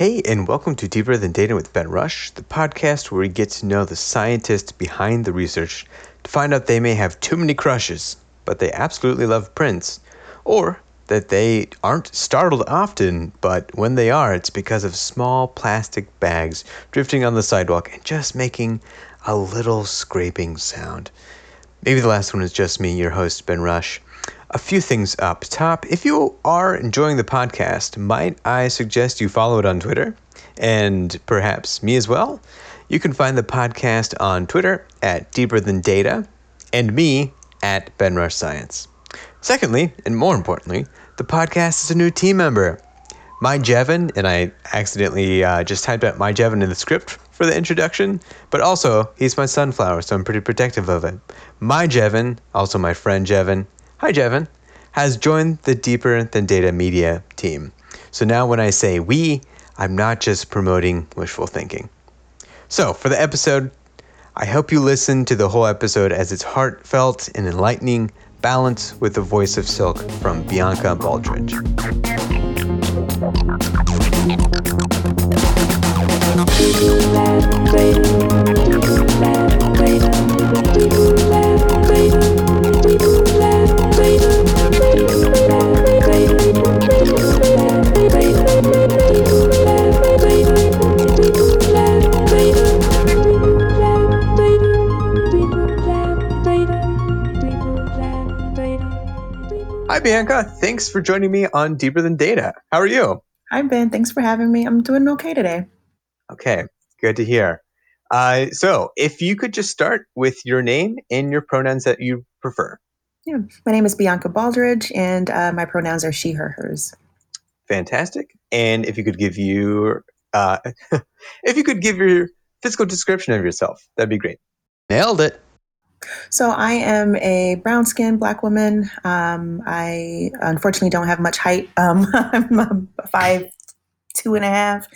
Hey, and welcome to Deeper Than Data with Ben Rush, the podcast where we get to know the scientists behind the research to find out they may have too many crushes, but they absolutely love Prince, or that they aren't startled often, but when they are, it's because of small plastic bags drifting on the sidewalk and just making a little scraping sound. Maybe the last one is just me, your host, Ben Rush. A few things up top. If you are enjoying the podcast, might I suggest you follow it on Twitter and perhaps me as well? You can find the podcast on Twitter at Deeper Than Data and me at Ben Rush Science. Secondly, and more importantly, the podcast is a new team member. My Jevin, and I accidentally uh, just typed out my Jevin in the script for the introduction, but also he's my sunflower, so I'm pretty protective of it. My Jevin, also my friend Jevin, hi Jevin, has joined the Deeper Than Data Media team. So now when I say we, I'm not just promoting wishful thinking. So for the episode, I hope you listen to the whole episode as it's heartfelt and enlightening, balanced with the voice of silk from Bianca Baldridge. Hi, Bianca. Thanks for joining me on Deeper Than Data. How are you? Hi, Ben. Thanks for having me. I'm doing okay today. Okay, good to hear. Uh, so, if you could just start with your name and your pronouns that you prefer. Yeah, my name is Bianca Baldridge, and uh, my pronouns are she, her, hers. Fantastic. And if you could give your, uh, if you could give your physical description of yourself, that'd be great. Nailed it. So I am a brown skinned black woman. Um, I unfortunately don't have much height. Um, I'm five, two and a half.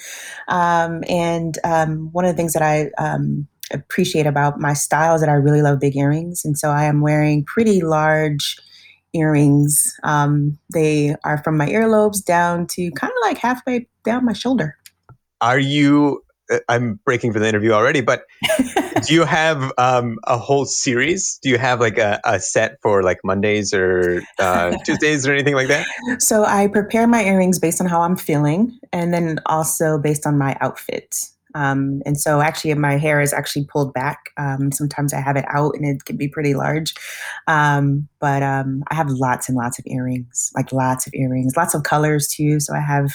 Um, and um, one of the things that I um, appreciate about my style is that I really love big earrings. And so I am wearing pretty large earrings. Um, they are from my earlobes down to kind of like halfway down my shoulder. Are you I'm breaking for the interview already, but do you have um, a whole series? Do you have like a, a set for like Mondays or uh, Tuesdays or anything like that? So I prepare my earrings based on how I'm feeling, and then also based on my outfit. Um, and so actually my hair is actually pulled back. Um, sometimes I have it out and it can be pretty large. Um, but um, I have lots and lots of earrings, like lots of earrings, lots of colors too. So I have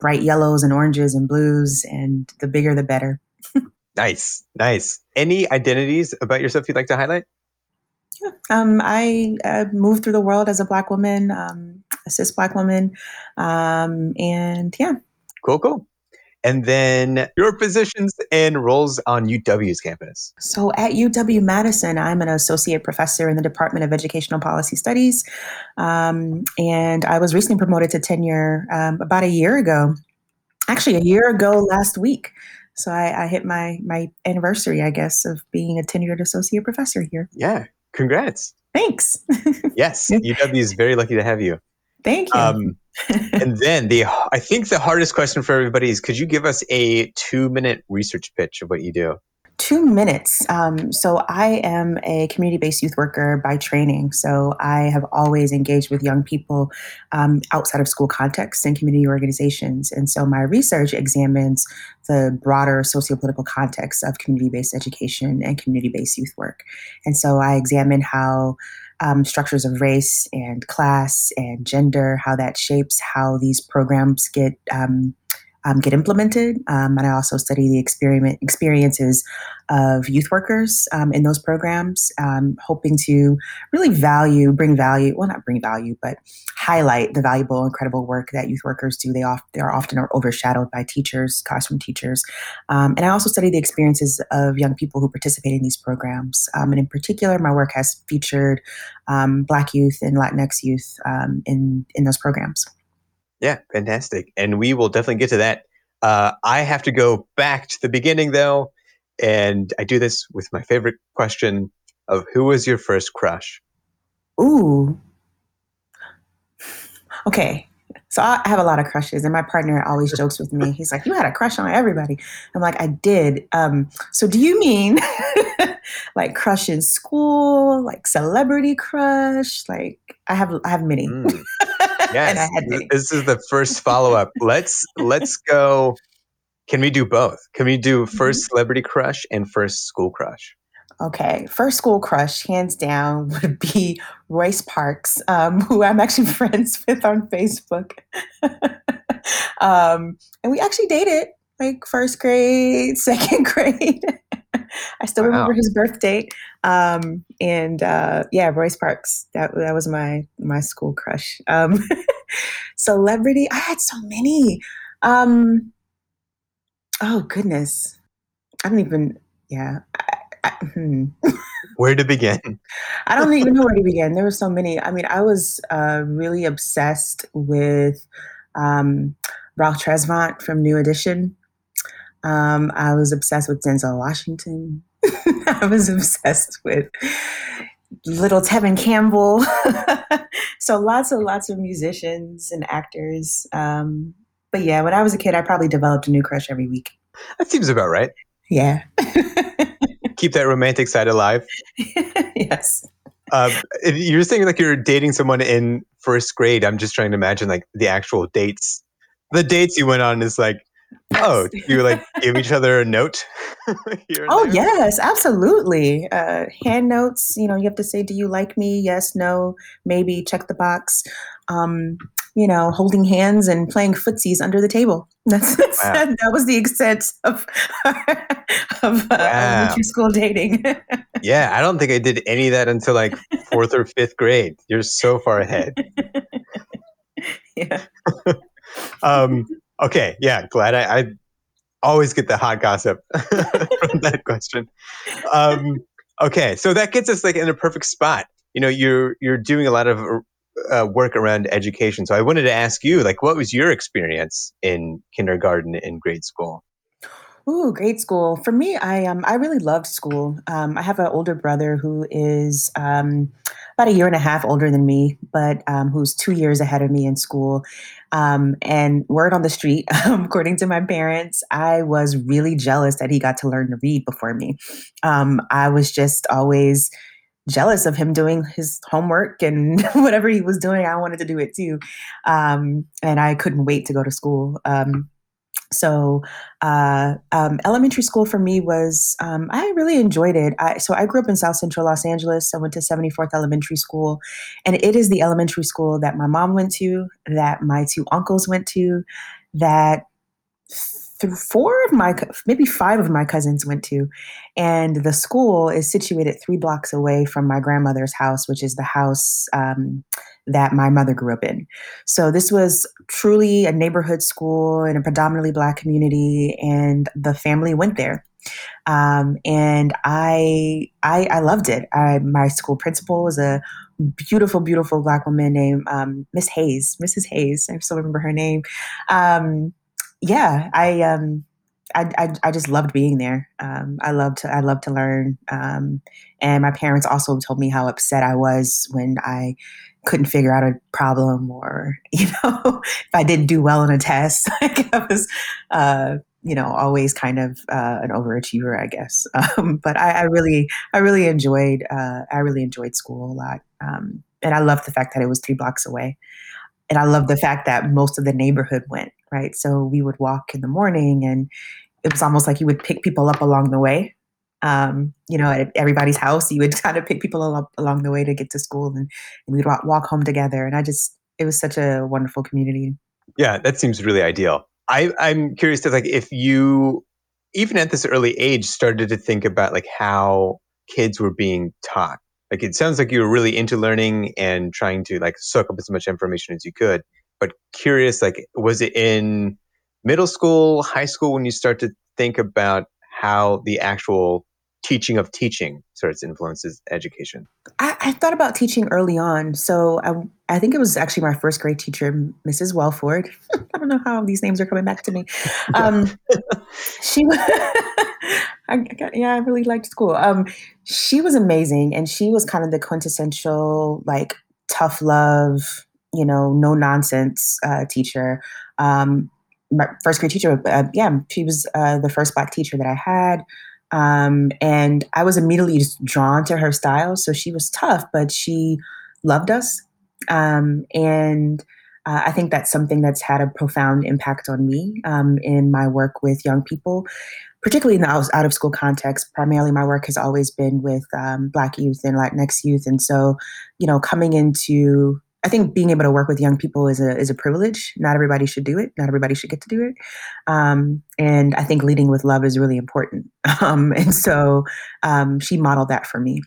bright yellows and oranges and blues, and the bigger the better. nice, nice. Any identities about yourself you'd like to highlight? Yeah. Um, I uh, moved through the world as a black woman, um, a cis black woman, um, and yeah. Cool, cool and then your positions and roles on UW's campus. So at UW Madison, I'm an associate professor in the Department of Educational Policy Studies. Um, and I was recently promoted to tenure um, about a year ago, actually, a year ago last week. So I, I hit my, my anniversary, I guess, of being a tenured associate professor here. Yeah, congrats. Thanks. yes, UW is very lucky to have you. Thank you. Um, and then the I think the hardest question for everybody is could you give us a two minute research pitch of what you do? Two minutes. Um, so I am a community based youth worker by training. So I have always engaged with young people um, outside of school contexts and community organizations. And so my research examines the broader sociopolitical context of community based education and community based youth work. And so I examine how um, structures of race and class and gender, how that shapes how these programs get um, um, get implemented. Um, and I also study the experiment experiences of youth workers um, in those programs, um, hoping to really value, bring value, well, not bring value, but highlight the valuable, incredible work that youth workers do. They, oft, they are often are overshadowed by teachers, classroom teachers. Um, and I also study the experiences of young people who participate in these programs. Um, and in particular, my work has featured Black youth and Latinx youth in, in those programs. Yeah, fantastic. And we will definitely get to that. Uh, I have to go back to the beginning though, and I do this with my favorite question of who was your first crush? Ooh. Okay. So I have a lot of crushes, and my partner always jokes with me. He's like, "You had a crush on everybody." I'm like, "I did." Um, so do you mean like crush in school, like celebrity crush? Like I have, I have many. Mm. Yes, this is the first follow up. let's let's go. Can we do both? Can we do 1st mm-hmm. celebrity crush and first school crush? Okay, first school crush, hands down, would be Royce Parks, um, who I'm actually friends with on Facebook. um, and we actually dated like first grade, second grade. I still wow. remember his birth date. Um, and uh, yeah, Royce Parks. That that was my my school crush. Um, celebrity, I had so many. Um, oh goodness, I don't even. Yeah, I, hmm. where to begin? I don't even know where to begin. There were so many. I mean, I was uh, really obsessed with um, Ralph Tresvant from New Edition. Um, I was obsessed with Denzel Washington. I was obsessed with little Tevin Campbell. so lots and lots of musicians and actors. Um, but yeah, when I was a kid, I probably developed a new crush every week. That seems about right. Yeah keep that romantic side alive. yes. Um, you're saying like you're dating someone in first grade. I'm just trying to imagine like the actual dates. The dates you went on is like, oh, you like give each other a note. oh there? yes, absolutely. Uh, hand notes. You know, you have to say, "Do you like me?" Yes, no, maybe. Check the box. Um, you know, holding hands and playing footsies under the table. That's, that's wow. that, that, was the extent of of uh, wow. elementary school dating. yeah, I don't think I did any of that until like fourth or fifth grade. You're so far ahead. yeah. um, okay. Yeah. Glad I, I always get the hot gossip from that question. Um, okay, so that gets us like in a perfect spot. You know, you're you're doing a lot of uh, work around education. So I wanted to ask you, like, what was your experience in kindergarten and grade school? Ooh, great school. For me, I um I really loved school. Um, I have an older brother who is um, about a year and a half older than me, but um, who's two years ahead of me in school. Um, and word on the street, according to my parents, I was really jealous that he got to learn to read before me. Um, I was just always jealous of him doing his homework and whatever he was doing. I wanted to do it too. Um, and I couldn't wait to go to school. Um, so uh, um, elementary school for me was um, i really enjoyed it. I, so i grew up in south central los angeles i went to 74th elementary school and it is the elementary school that my mom went to that my two uncles went to that four of my maybe five of my cousins went to and the school is situated three blocks away from my grandmother's house which is the house um, that my mother grew up in so this was truly a neighborhood school in a predominantly black community and the family went there um, and I, I, I loved it. I, my school principal was a beautiful, beautiful black woman named um, Miss Hayes, Mrs. Hayes. I still remember her name. Um, yeah, I um I, I, I just loved being there. Um, I loved to I loved to learn. Um, and my parents also told me how upset I was when I couldn't figure out a problem or you know if I didn't do well in a test. like I was uh, you know always kind of uh, an overachiever, I guess. Um, but I, I, really I really enjoyed uh, I really enjoyed school a lot. Um, and I loved the fact that it was three blocks away and I loved the fact that most of the neighborhood went, right? So we would walk in the morning and it was almost like you would pick people up along the way. Um, you know, at everybody's house, you would kind of pick people up along the way to get to school and, and we'd walk home together. And I just, it was such a wonderful community. Yeah, that seems really ideal. I, I'm curious to like if you, even at this early age, started to think about like how kids were being taught like it sounds like you were really into learning and trying to like soak up as much information as you could but curious like was it in middle school high school when you start to think about how the actual teaching of teaching sort of influences education I, I, thought about teaching early on so I, I think it was actually my first grade teacher mrs wellford i don't know how these names are coming back to me um, she I got, yeah, I really liked school. Um, she was amazing, and she was kind of the quintessential like tough love you know, no nonsense uh, teacher. Um, my first grade teacher, uh, yeah, she was uh, the first black teacher that I had. Um, and I was immediately just drawn to her style. So she was tough, but she loved us. Um, and uh, I think that's something that's had a profound impact on me um, in my work with young people, particularly in the out, out, of school context. Primarily, my work has always been with um, Black youth and Latinx youth. And so, you know, coming into I think being able to work with young people is a is a privilege. Not everybody should do it. Not everybody should get to do it. Um, and I think leading with love is really important. Um, and so um, she modeled that for me.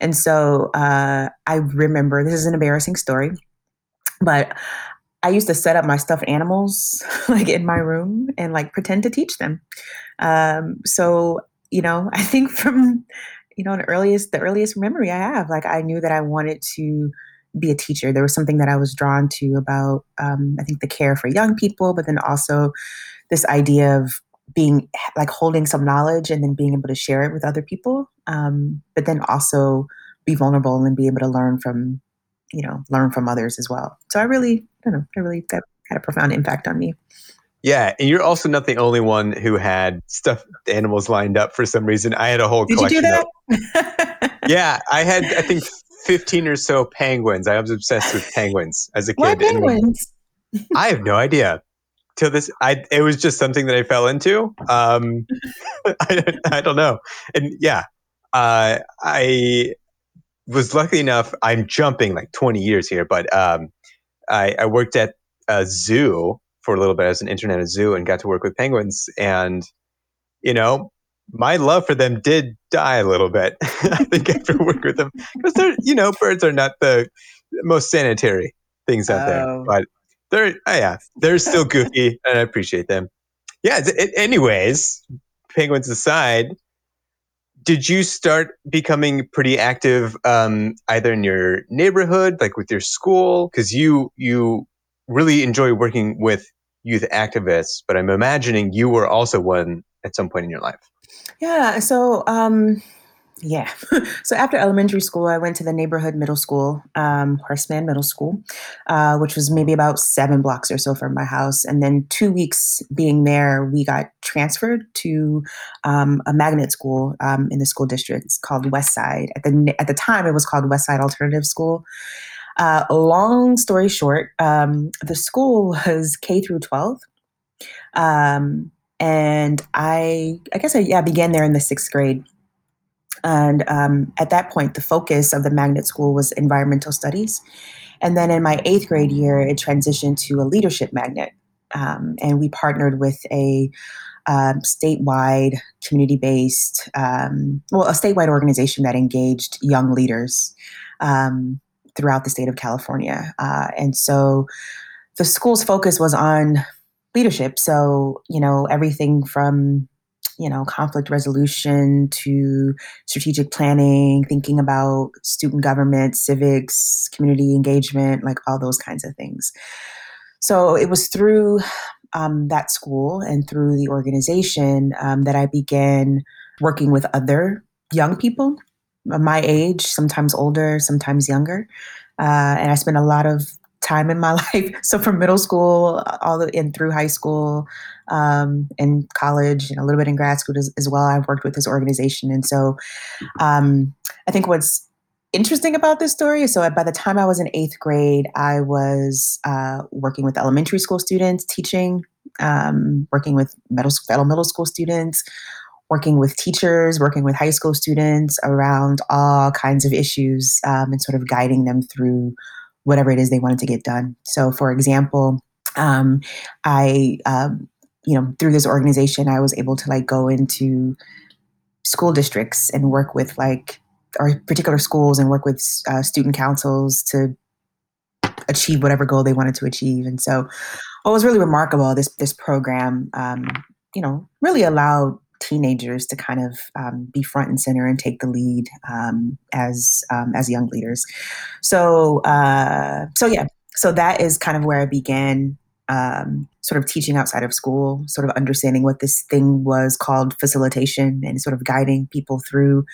And so uh, I remember this is an embarrassing story, but I used to set up my stuffed animals like in my room and like pretend to teach them. Um, so you know, I think from you know the earliest the earliest memory I have, like I knew that I wanted to be a teacher. There was something that I was drawn to about, um, I think, the care for young people, but then also this idea of being like holding some knowledge and then being able to share it with other people, um, but then also be vulnerable and be able to learn from, you know, learn from others as well. So I really, I don't know, I really that had a profound impact on me. Yeah, and you're also not the only one who had stuffed animals lined up for some reason. I had a whole Did collection. You do that? Of, yeah, I had I think 15 or so penguins. I was obsessed with penguins as a kid. Why penguins? I have no idea. Till this, I it was just something that I fell into. Um, I, I don't know, and yeah, uh, I was lucky enough. I'm jumping like 20 years here, but um, I, I worked at a zoo for a little bit as an intern at a zoo and got to work with penguins. And you know, my love for them did die a little bit. I think after working with them, because they're you know birds are not the most sanitary things out oh. there, but they're oh yeah they're still goofy and I appreciate them. Yeah. It, anyways, penguins aside, did you start becoming pretty active um, either in your neighborhood, like with your school, because you you really enjoy working with youth activists, but I'm imagining you were also one at some point in your life. Yeah. So, um, yeah. so after elementary school, I went to the neighborhood middle school, um, Horace Mann Middle School, uh, which was maybe about seven blocks or so from my house. And then two weeks being there, we got transferred to um, a magnet school um, in the school district. It's called West Side. At the at the time, it was called West Side Alternative School. Uh, long story short, um, the school was K through 12. Um, and I, I guess I yeah, began there in the sixth grade. And um, at that point, the focus of the magnet school was environmental studies. And then in my eighth grade year, it transitioned to a leadership magnet. Um, and we partnered with a um, statewide, community based, um, well, a statewide organization that engaged young leaders um, throughout the state of California. Uh, and so the school's focus was on leadership. So, you know, everything from, you know, conflict resolution to strategic planning, thinking about student government, civics, community engagement, like all those kinds of things. So it was through um, that school and through the organization um, that I began working with other young people my age, sometimes older, sometimes younger. Uh, and I spent a lot of time in my life. So from middle school all the in through high school, um, college, and a little bit in grad school as, as well, I've worked with this organization. And so um, I think what's interesting about this story is so by the time I was in eighth grade, I was uh, working with elementary school students, teaching, um, working with middle, fellow middle school students, working with teachers, working with high school students around all kinds of issues um, and sort of guiding them through whatever it is they wanted to get done. So, for example, um, I, um, you know, through this organization, I was able to like go into school districts and work with like or particular schools and work with uh, student councils to achieve whatever goal they wanted to achieve. And so, what was really remarkable this this program, um, you know, really allowed teenagers to kind of um, be front and center and take the lead um, as um, as young leaders. So uh, so yeah, so that is kind of where I began um, sort of teaching outside of school, sort of understanding what this thing was called facilitation and sort of guiding people through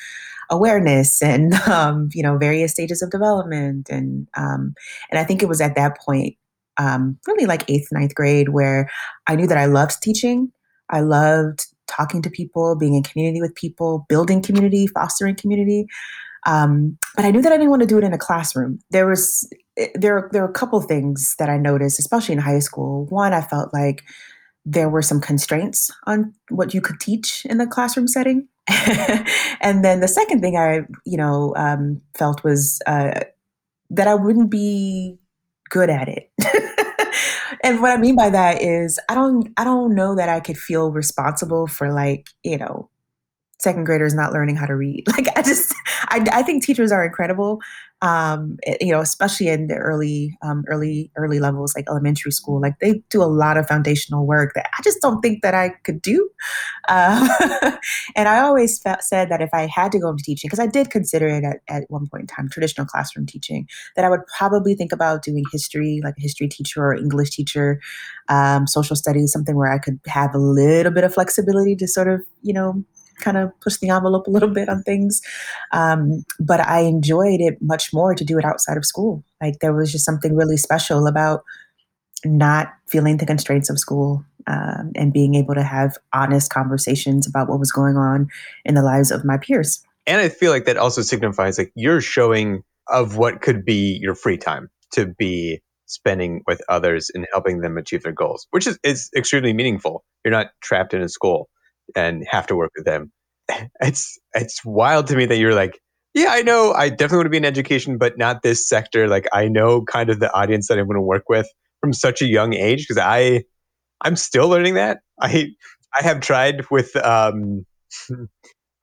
awareness and um, you know various stages of development and um, and I think it was at that point really like eighth ninth grade where I knew that I loved teaching. I loved talking to people, being in community with people, building community, fostering community. Um, but I knew that I didn't want to do it in a classroom. There was eh, there there were a couple things that I noticed, especially in high school. One, I felt like there were some constraints on what you could teach in the classroom setting. and then the second thing I, you know, um, felt was uh, that I wouldn't be good at it. and what I mean by that is I don't I don't know that I could feel responsible for like, you know, second graders not learning how to read. Like I just, I, I think teachers are incredible. Um, eh, you know, especially in the early, um, early, early levels, like elementary school, like they do a lot of foundational work that I just don't think that I could do. Uh, and I always felt, said that if I had to go into teaching, because I did consider it at, at one point in time, traditional classroom teaching, that I would probably think about doing history, like a history teacher or English teacher, um, social studies, something where I could have a little bit of flexibility to sort of, you know, kind of push the envelope a little bit on things. Um, but I enjoyed it much more to do it outside of school. Like there was just something really special about not feeling the constraints of school um, and being able to have honest conversations about what was going on in the lives of my peers. And I feel like that also signifies like you're showing of what could be your free time to be spending with others and helping them achieve their goals, which is, is extremely meaningful. You're not trapped in a school and have to work with them. It's it's wild to me that you're like, yeah, I know I definitely want to be in education, but not this sector. Like I know kind of the audience that I'm going to work with from such a young age because I I'm still learning that. I I have tried with um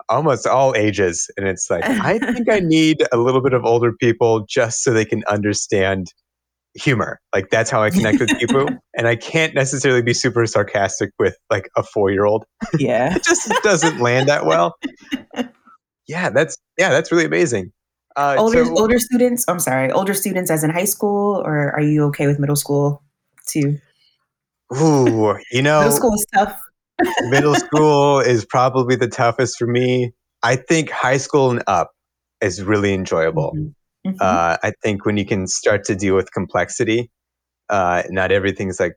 almost all ages and it's like I think I need a little bit of older people just so they can understand humor. Like that's how I connect with people. and I can't necessarily be super sarcastic with like a four year old. Yeah. it just doesn't land that well. Yeah, that's yeah, that's really amazing. Uh, older so, older students. I'm sorry, older students as in high school, or are you okay with middle school too? Ooh, you know, middle school is tough. middle school is probably the toughest for me. I think high school and up is really enjoyable. Mm-hmm. Mm-hmm. Uh, I think when you can start to deal with complexity, uh, not everything's like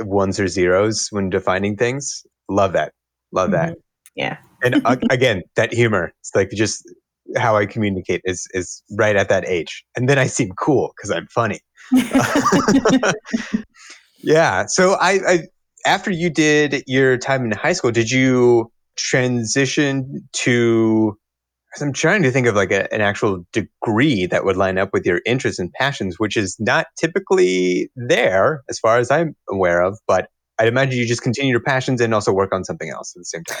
ones or zeros when defining things. Love that. Love mm-hmm. that. Yeah. and uh, again, that humor. It's like just how I communicate is is right at that age, and then I seem cool because I'm funny. yeah. So I, I after you did your time in high school, did you transition to I'm trying to think of like a, an actual degree that would line up with your interests and passions, which is not typically there as far as I'm aware of. But I'd imagine you just continue your passions and also work on something else at the same time.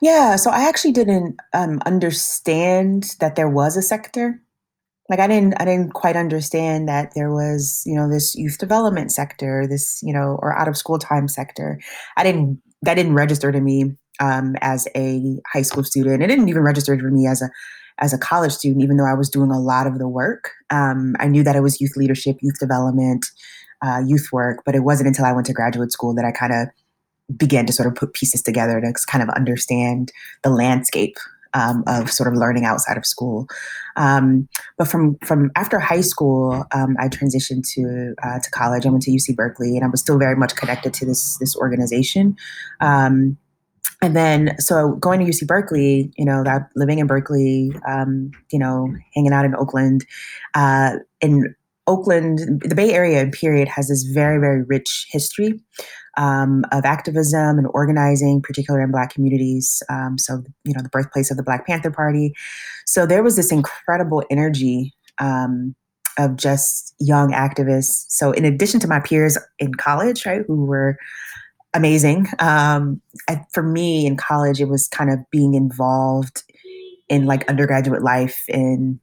Yeah. So I actually didn't um, understand that there was a sector. Like I didn't, I didn't quite understand that there was, you know, this youth development sector, this, you know, or out of school time sector. I didn't, that didn't register to me um, as a high school student. It didn't even register for me as a as a college student, even though I was doing a lot of the work. Um, I knew that it was youth leadership, youth development, uh, youth work, but it wasn't until I went to graduate school that I kind of began to sort of put pieces together to kind of understand the landscape um, of sort of learning outside of school. Um, but from from after high school, um, I transitioned to uh, to college. I went to UC Berkeley, and I was still very much connected to this this organization. Um, and then so going to UC Berkeley, you know, that living in Berkeley, um, you know, hanging out in Oakland, uh, in Oakland, the Bay Area period has this very, very rich history um, of activism and organizing, particularly in Black communities. Um, so, you know, the birthplace of the Black Panther Party. So there was this incredible energy um, of just young activists. So, in addition to my peers in college, right, who were amazing. Um, I, for me in college, it was kind of being involved in like undergraduate life in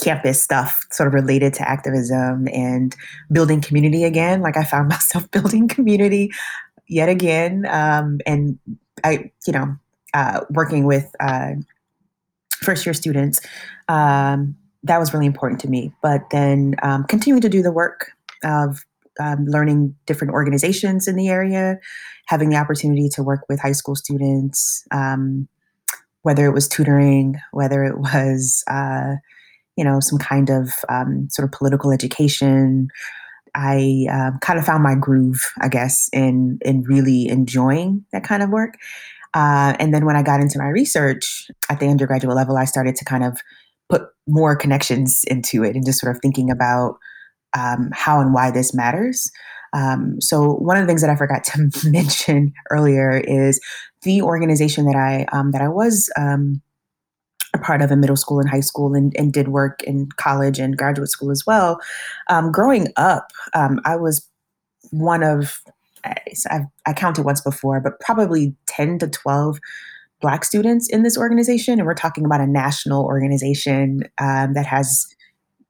campus stuff sort of related to activism and building community again. Like I found myself building community yet again. Um, and I, you know, uh, working with uh, first year students, um, that was really important to me. But then um, continuing to do the work of um, learning different organizations in the area, having the opportunity to work with high school students, um, whether it was tutoring, whether it was, uh, you know, some kind of um, sort of political education. I um, kind of found my groove, I guess, in in really enjoying that kind of work. Uh, and then when I got into my research at the undergraduate level, I started to kind of put more connections into it and just sort of thinking about um, how and why this matters. Um, so one of the things that I forgot to mention earlier is the organization that I um, that I was um, a part of in middle school and high school, and, and did work in college and graduate school as well. Um, growing up, um, I was one of I've, I counted once before, but probably ten to twelve black students in this organization, and we're talking about a national organization um, that has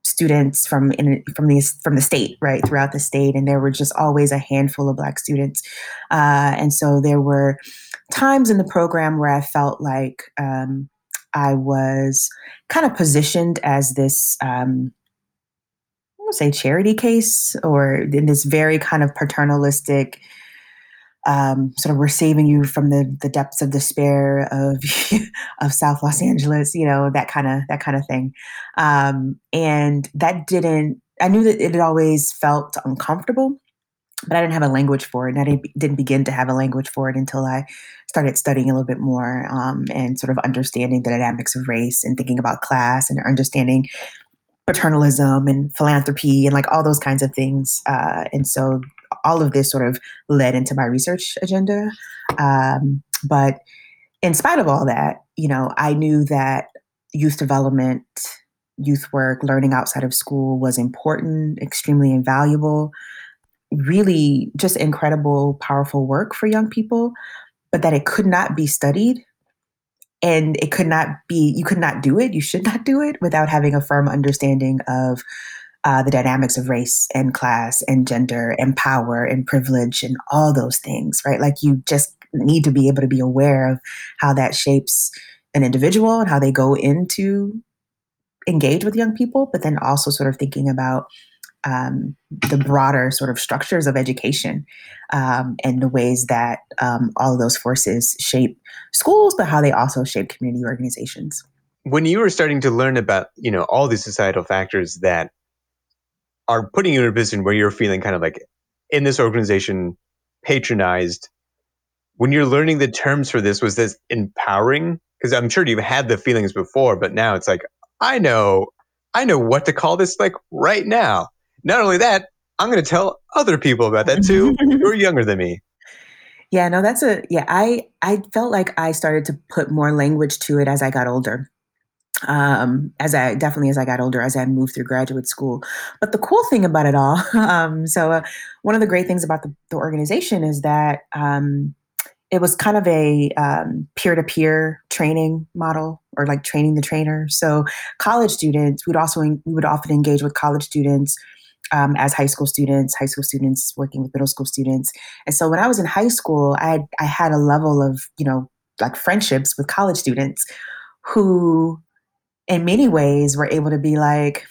students from in, from these from the state right throughout the state and there were just always a handful of black students. Uh, and so there were times in the program where i felt like um, i was kind of positioned as this um, i would say charity case or in this very kind of paternalistic um, sort of we're saving you from the the depths of despair of of South Los Angeles, you know that kind of that kind of thing, um, and that didn't. I knew that it always felt uncomfortable, but I didn't have a language for it, and I didn't, didn't begin to have a language for it until I started studying a little bit more um, and sort of understanding the dynamics of race and thinking about class and understanding paternalism and philanthropy and like all those kinds of things. Uh, and so all of this sort of led into my research agenda. Um, but in spite of all that, you know, I knew that youth development, youth work, learning outside of school was important, extremely invaluable, really just incredible, powerful work for young people, but that it could not be studied and it could not be, you could not do it, you should not do it without having a firm understanding of uh, the dynamics of race and class and gender and power and privilege and all those things, right? Like you just need to be able to be aware of how that shapes an individual and how they go into engage with young people, but then also sort of thinking about um, the broader sort of structures of education um, and the ways that um, all of those forces shape schools, but how they also shape community organizations. When you were starting to learn about, you know, all these societal factors that are putting you in a position where you're feeling kind of like in this organization patronized. When you're learning the terms for this was this empowering? Because i'm sure you've had the feelings before but now it's like i know i know what to call this like right now. Not only that i'm going to tell other people about that too who are younger than me. Yeah no that's a yeah i i felt like i started to put more language to it as i got older um, as I definitely as I got older, as I moved through graduate school. But the cool thing about it all, um, so uh, one of the great things about the, the organization is that um, it was kind of a um, peer-to-peer training model, or like training the trainer. So college students, we'd also we would often engage with college students. Um, as high school students, high school students working with middle school students, and so when I was in high school, I had, I had a level of you know like friendships with college students who in many ways we were able to be like,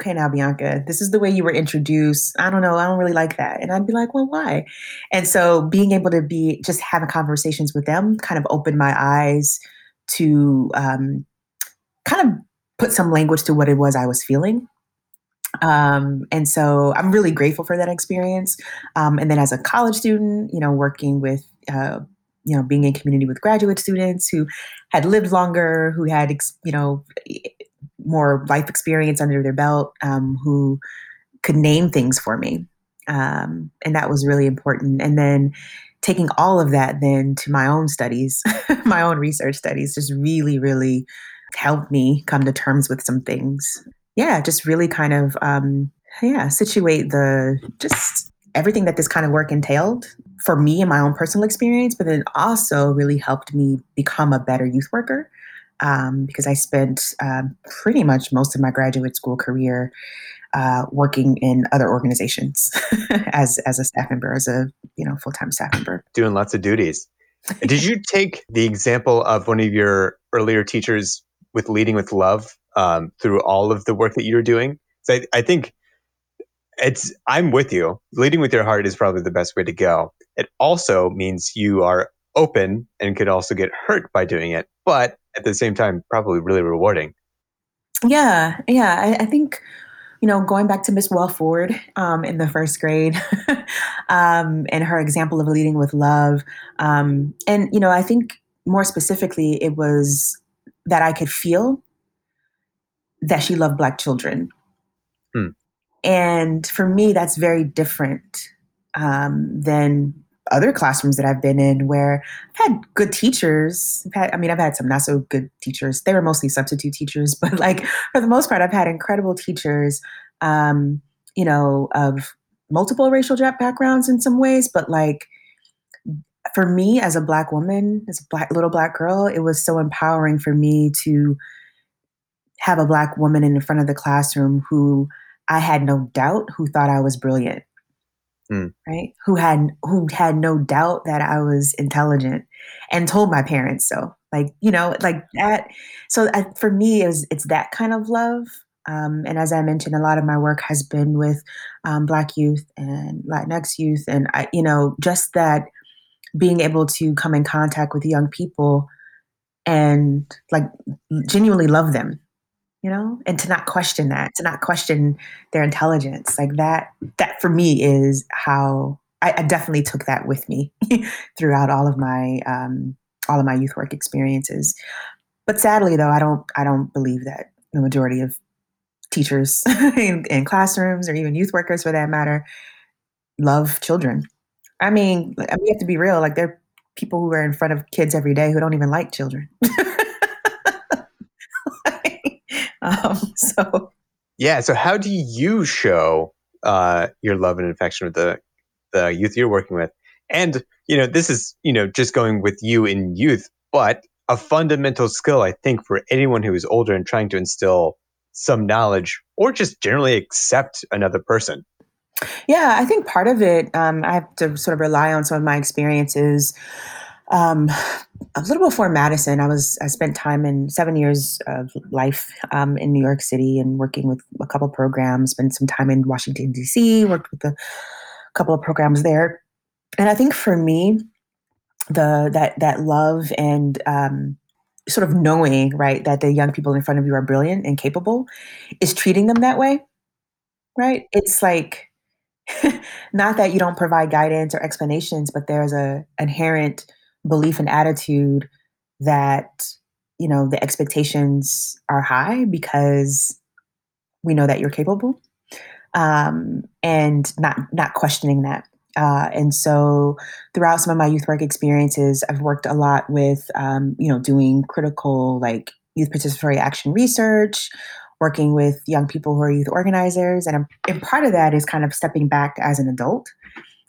okay, now Bianca, this is the way you were introduced. I don't know, I don't really like that. And I'd be like, well, why? And so being able to be just having conversations with them kind of opened my eyes to um, kind of put some language to what it was I was feeling. Um, and so I'm really grateful for that experience. Um, and then as a college student, you know, working with uh, you know being in community with graduate students who had lived longer who had you know more life experience under their belt um, who could name things for me. Um, and that was really important. And then taking all of that then to my own studies my own research studies just really really helped me come to terms with some things. Yeah just really kind of um, yeah situate the just everything that this kind of work entailed for me and my own personal experience, but then also really helped me become a better youth worker um, because I spent um, pretty much most of my graduate school career uh, working in other organizations as as a staff member, as a you know full time staff member, doing lots of duties. Did you take the example of one of your earlier teachers with leading with love um, through all of the work that you were doing? So I, I think it's I'm with you. Leading with your heart is probably the best way to go. It also means you are open and could also get hurt by doing it, but at the same time, probably really rewarding. Yeah, yeah. I, I think you know, going back to Miss Wellford um, in the first grade um, and her example of leading with love. Um, and, you know, I think more specifically, it was that I could feel that she loved Black children. Hmm. And for me, that's very different um, than other classrooms that I've been in where I've had good teachers. Had, I mean, I've had some not so good teachers. They were mostly substitute teachers, but like for the most part, I've had incredible teachers, um, you know, of multiple racial backgrounds in some ways, but like for me as a black woman, as a black little black girl, it was so empowering for me to have a black woman in front of the classroom who I had no doubt who thought I was brilliant. Mm. Right? Who had who had no doubt that I was intelligent and told my parents so. Like, you know, like that. So I, for me, was, it's that kind of love. Um, and as I mentioned, a lot of my work has been with um, Black youth and Latinx youth, and I, you know, just that being able to come in contact with young people and like genuinely love them you know and to not question that to not question their intelligence. Like that that for me is how i, I definitely took that with me throughout all of my um, all of my youth work experiences. But sadly though i don't i don't believe that the majority of teachers in, in classrooms or even youth workers for that matter love children. I mean we have to be real like there are people who are in front of kids every day who don't even like children Um, so yeah. So how do you show uh, your love and affection with the the youth you're working with? And you know, this is you know just going with you in youth, but a fundamental skill I think for anyone who is older and trying to instill some knowledge or just generally accept another person. Yeah, I think part of it, um, I have to sort of rely on some of my experiences um, a little before Madison, I was I spent time in seven years of life um, in New York City and working with a couple programs. Spent some time in Washington D.C. Worked with a couple of programs there, and I think for me, the that that love and um, sort of knowing right that the young people in front of you are brilliant and capable is treating them that way. Right? It's like not that you don't provide guidance or explanations, but there's a inherent belief and attitude that you know the expectations are high because we know that you're capable um, and not not questioning that. Uh, and so throughout some of my youth work experiences i've worked a lot with um, you know doing critical like youth participatory action research working with young people who are youth organizers and, and part of that is kind of stepping back as an adult.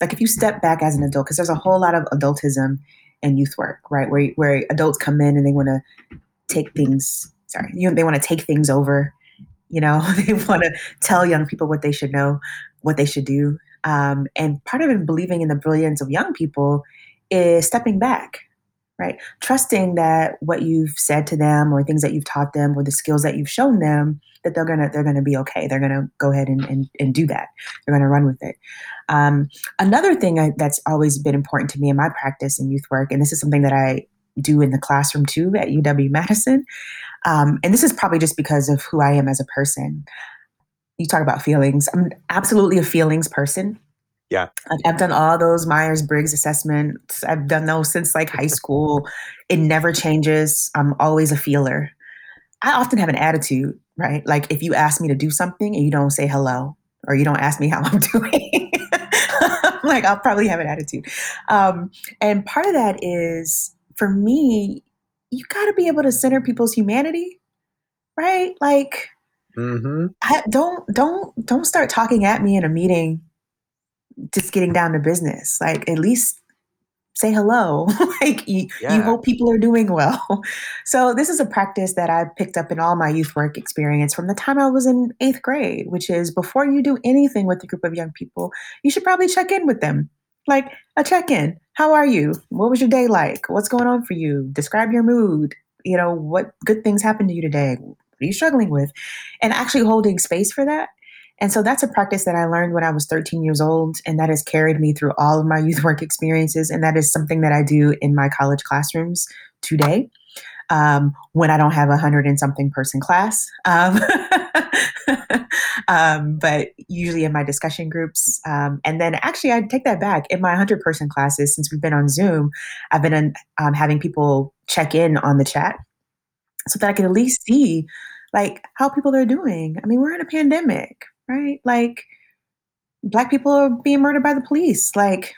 Like if you step back as an adult because there's a whole lot of adultism and youth work, right? Where where adults come in and they want to take things. Sorry, you know, they want to take things over. You know, they want to tell young people what they should know, what they should do. Um, and part of it, believing in the brilliance of young people, is stepping back, right? Trusting that what you've said to them, or things that you've taught them, or the skills that you've shown them, that they're gonna they're gonna be okay. They're gonna go ahead and and, and do that. They're gonna run with it. Um, another thing I, that's always been important to me in my practice in youth work, and this is something that I do in the classroom too at UW Madison, um, and this is probably just because of who I am as a person. You talk about feelings. I'm absolutely a feelings person. Yeah. I've done all those Myers Briggs assessments. I've done those since like high school. It never changes. I'm always a feeler. I often have an attitude, right? Like if you ask me to do something and you don't say hello or you don't ask me how I'm doing, like I'll probably have an attitude. Um, and part of that is for me, you got to be able to center people's humanity, right? Like, mm-hmm. I, don't don't don't start talking at me in a meeting just getting down to business. Like at least say hello. like you, yeah. you hope people are doing well. So this is a practice that I picked up in all my youth work experience from the time I was in eighth grade, which is before you do anything with a group of young people, you should probably check in with them. Like a check-in. How are you? What was your day like? What's going on for you? Describe your mood. You know, what good things happened to you today? What are you struggling with? And actually holding space for that And so that's a practice that I learned when I was 13 years old, and that has carried me through all of my youth work experiences. And that is something that I do in my college classrooms today um, when I don't have a hundred and something person class. Um, um, but usually in my discussion groups. Um, and then actually, I take that back. In my 100 person classes, since we've been on Zoom, I've been um, having people check in on the chat so that I can at least see like how people are doing. I mean, we're in a pandemic, right? Like, black people are being murdered by the police. Like,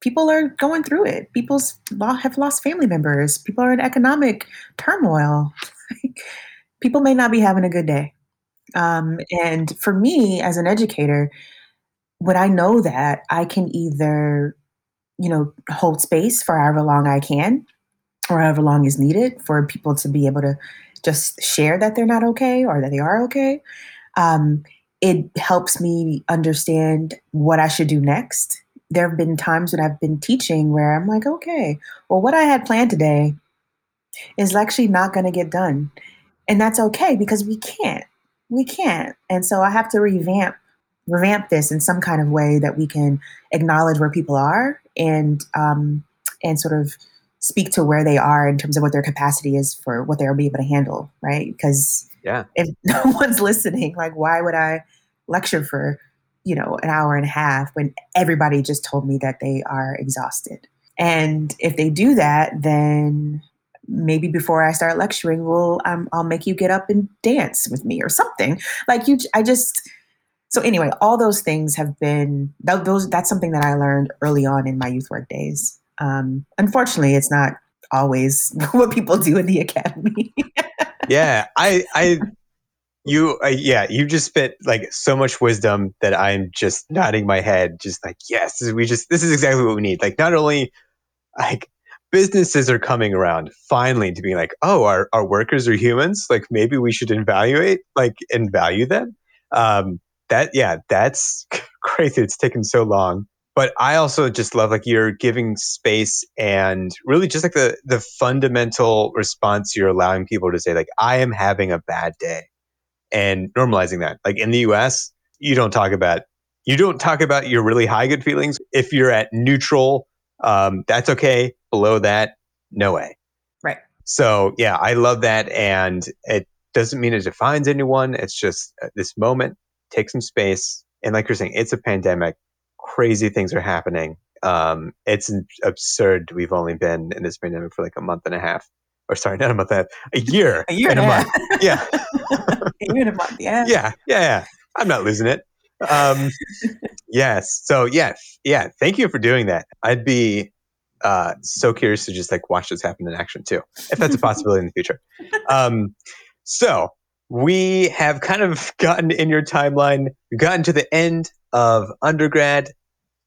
people are going through it. People's have lost family members. People are in economic turmoil. people may not be having a good day. Um, and for me, as an educator, when I know that, I can either, you know, hold space for however long I can, or however long is needed for people to be able to just share that they're not okay or that they are okay. Um, it helps me understand what I should do next there have been times when I've been teaching where I'm like, okay, well, what I had planned today is actually not going to get done. And that's okay because we can't. We can't. And so I have to revamp revamp this in some kind of way that we can acknowledge where people are and um, and sort of speak to where they are in terms of what their capacity is for what they'll be able to handle, right? Because yeah, if no one's listening, like why would I lecture for you know, an hour and a half when everybody just told me that they are exhausted. And if they do that, then maybe before I start lecturing, well, um, I'll make you get up and dance with me or something. Like you, I just. So anyway, all those things have been those. That's something that I learned early on in my youth work days. Um, unfortunately, it's not always what people do in the academy. yeah, I I you, uh, yeah, you just spit like so much wisdom that I'm just nodding my head, just like, yes, we just, this is exactly what we need. Like, not only like businesses are coming around finally to being like, oh, our, our workers are humans. Like, maybe we should evaluate, like, and value them. Um, that, yeah, that's crazy. It's taken so long. But I also just love like you're giving space and really just like the the fundamental response you're allowing people to say like I am having a bad day and normalizing that. Like in the US, you don't talk about you don't talk about your really high good feelings. If you're at neutral, um, that's okay. Below that, no way. Right. So yeah, I love that, and it doesn't mean it defines anyone. It's just uh, this moment. Take some space, and like you're saying, it's a pandemic. Crazy things are happening. Um, it's absurd. We've only been in this pandemic for like a month and a half or sorry, not a month, and a, half, a year, a year and, a month. Yeah, a year and a month. Yeah, yeah, yeah. yeah. I'm not losing it. Um, yes. So yeah, yeah. Thank you for doing that. I'd be uh, so curious to just like watch this happen in action too, if that's a possibility in the future. Um, so we have kind of gotten in your timeline. We've gotten to the end of undergrad.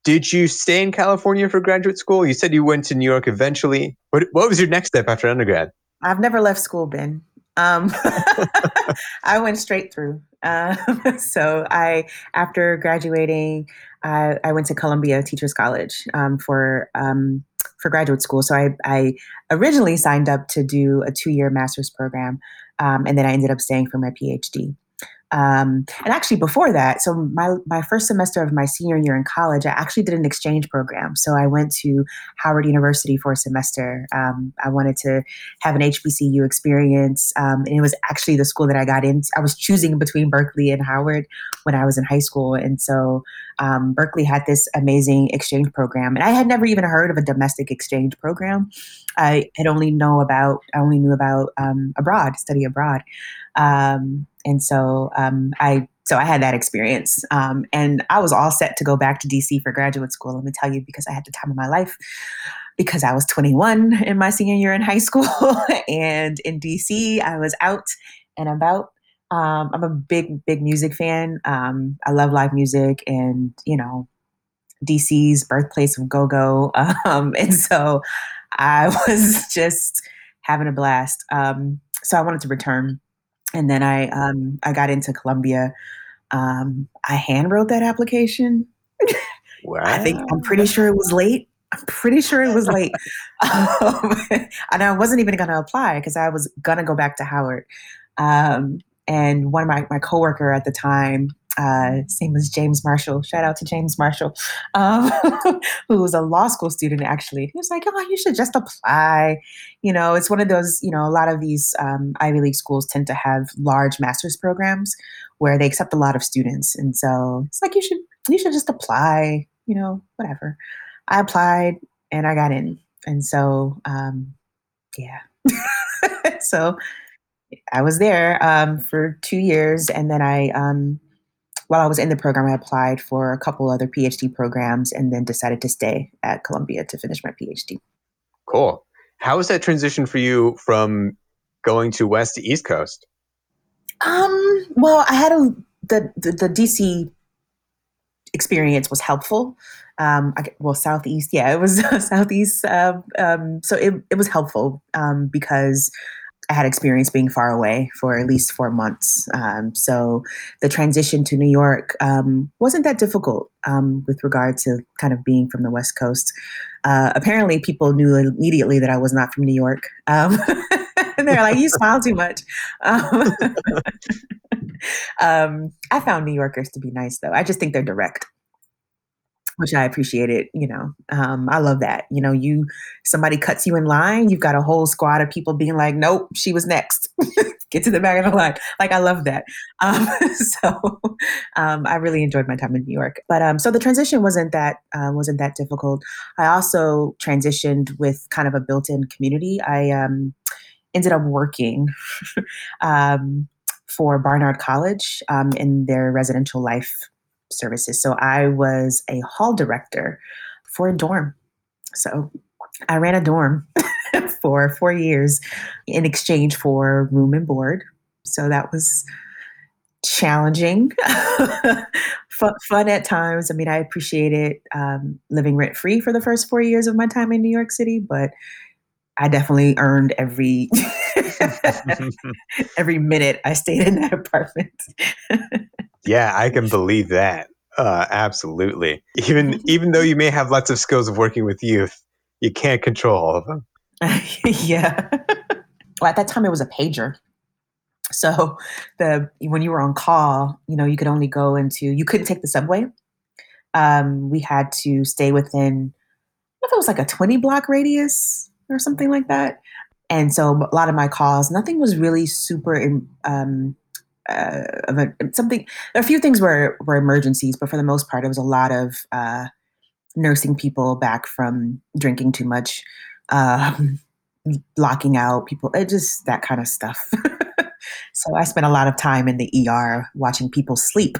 Did you stay in California for graduate school? You said you went to New York eventually. What, what was your next step after undergrad? I've never left school, Ben. Um, I went straight through. Um, so I, after graduating, I, I, went to Columbia Teachers College um, for um, for graduate school. So I, I, originally signed up to do a two year master's program, um, and then I ended up staying for my PhD. Um, and actually, before that, so my my first semester of my senior year in college, I actually did an exchange program. So I went to Howard University for a semester. Um, I wanted to have an HBCU experience, um, and it was actually the school that I got into. I was choosing between Berkeley and Howard when I was in high school, and so um, Berkeley had this amazing exchange program, and I had never even heard of a domestic exchange program. I had only know about I only knew about um, abroad, study abroad. Um, and so um, I so I had that experience, um, and I was all set to go back to DC for graduate school. Let me tell you, because I had the time of my life. Because I was 21 in my senior year in high school, and in DC, I was out and about. Um, I'm a big, big music fan. Um, I love live music, and you know, DC's birthplace of go go. Um, and so I was just having a blast. Um, so I wanted to return and then I um, I got into Columbia. Um, I hand wrote that application. Wow. I think I'm pretty sure it was late. I'm pretty sure it was late, um, and I wasn't even going to apply because I was going to go back to Howard. Um, and one of my my coworker at the time uh, his name was James Marshall. Shout out to James Marshall, um, who was a law school student actually. He was like, "Oh, you should just apply." You know, it's one of those. You know, a lot of these um, Ivy League schools tend to have large master's programs where they accept a lot of students, and so it's like you should you should just apply. You know, whatever. I applied and I got in, and so um, yeah. so I was there um, for two years, and then I um, while I was in the program, I applied for a couple other PhD programs and then decided to stay at Columbia to finish my PhD. Cool. How was that transition for you from going to West to East Coast? Um, well, I had a the the, the DC experience was helpful. Um, I, well, Southeast, yeah, it was Southeast. Uh, um, so it, it was helpful um, because I had experience being far away for at least four months. Um, so the transition to New York um, wasn't that difficult um, with regard to kind of being from the West Coast. Uh, apparently, people knew immediately that I was not from New York. Um, they're like, "You smile too much." Um, um, I found New Yorkers to be nice, though. I just think they're direct which I appreciated. You know, um, I love that. You know, you somebody cuts you in line, you've got a whole squad of people being like, "Nope, she was next." Get to the back of the line. Like I love that. Um, so um, I really enjoyed my time in New York. But um, so the transition wasn't that uh, wasn't that difficult. I also transitioned with kind of a built-in community. I um, ended up working. Um, for Barnard College in their residential life services. So I was a hall director for a dorm. So I ran a dorm for four years in exchange for room and board. So that was challenging, fun, fun, at times. I mean, I appreciated um, living rent free for the first four years of my time in New York City, but I definitely earned every every minute I stayed in that apartment. Yeah, I can believe that. Uh, absolutely. Even even though you may have lots of skills of working with youth, you can't control all of them. yeah. well, at that time, it was a pager. So the when you were on call, you know, you could only go into you couldn't take the subway. Um, we had to stay within. I if it was like a twenty block radius or something like that. And so a lot of my calls, nothing was really super um, uh, of a, something. A few things were were emergencies, but for the most part, it was a lot of uh, nursing people back from drinking too much, um, locking out people, it just that kind of stuff. so I spent a lot of time in the ER watching people sleep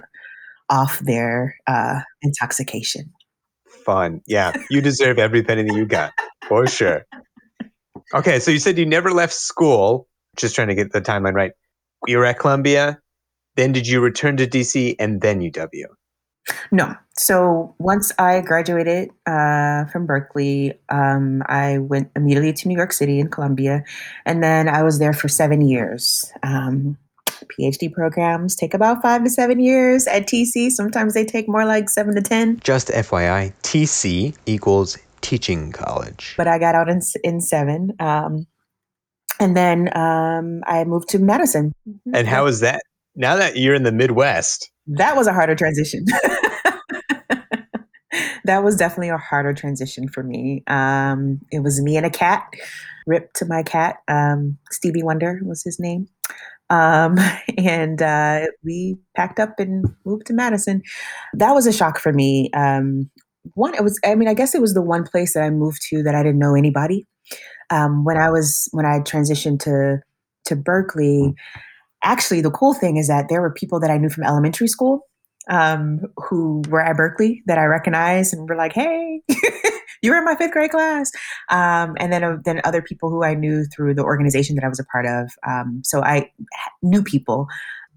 off their uh, intoxication. Fun, yeah. You deserve every penny that you got, for sure. Okay, so you said you never left school. Just trying to get the timeline right you were at Columbia. Then did you return to DC and then UW? No. So once I graduated uh, from Berkeley, um, I went immediately to New York City in Columbia, and then I was there for seven years. Um, PhD programs take about five to seven years at TC. Sometimes they take more like seven to 10. Just FYI, TC equals teaching college. But I got out in, in seven. Um, and then um, I moved to Madison. Mm-hmm. And how was that? Now that you're in the Midwest, that was a harder transition. that was definitely a harder transition for me. Um, it was me and a cat. Rip to my cat. Um, Stevie Wonder was his name. Um, and uh, we packed up and moved to Madison. That was a shock for me. Um, one, it was. I mean, I guess it was the one place that I moved to that I didn't know anybody um, when I was when I transitioned to to Berkeley, actually the cool thing is that there were people that I knew from elementary school um, who were at Berkeley that I recognized and were like, "Hey, you were in my fifth grade class," um, and then uh, then other people who I knew through the organization that I was a part of. Um, so I knew people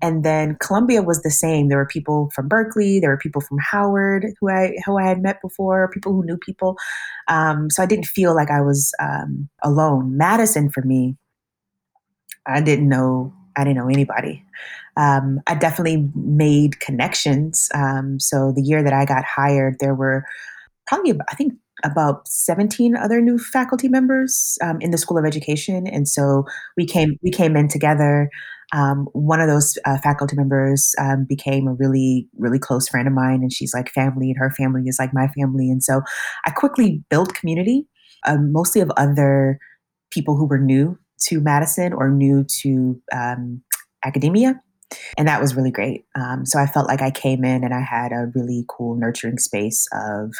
and then Columbia was the same. There were people from Berkeley, there were people from Howard who I who I had met before, people who knew people. Um, so I didn't feel like I was um, alone. Madison for me, I didn't know I didn't know anybody. Um, I definitely made connections. Um, so the year that I got hired, there were probably I think about 17 other new faculty members um, in the School of Education, and so we came we came in together. Um, one of those uh, faculty members um, became a really really close friend of mine, and she's like family, and her family is like my family, and so I quickly built community, um, mostly of other people who were new to Madison or new to um, academia. And that was really great. Um, so I felt like I came in and I had a really cool, nurturing space of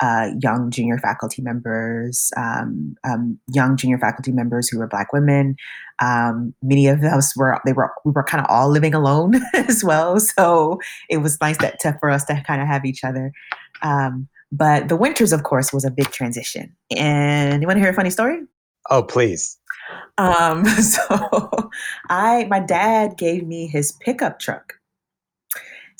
uh, young junior faculty members, um, um, young junior faculty members who were Black women. Um, many of us were they were we were kind of all living alone as well, so it was nice that to, for us to kind of have each other. Um, but the winters, of course, was a big transition. And you want to hear a funny story? Oh, please. Um, so I my dad gave me his pickup truck.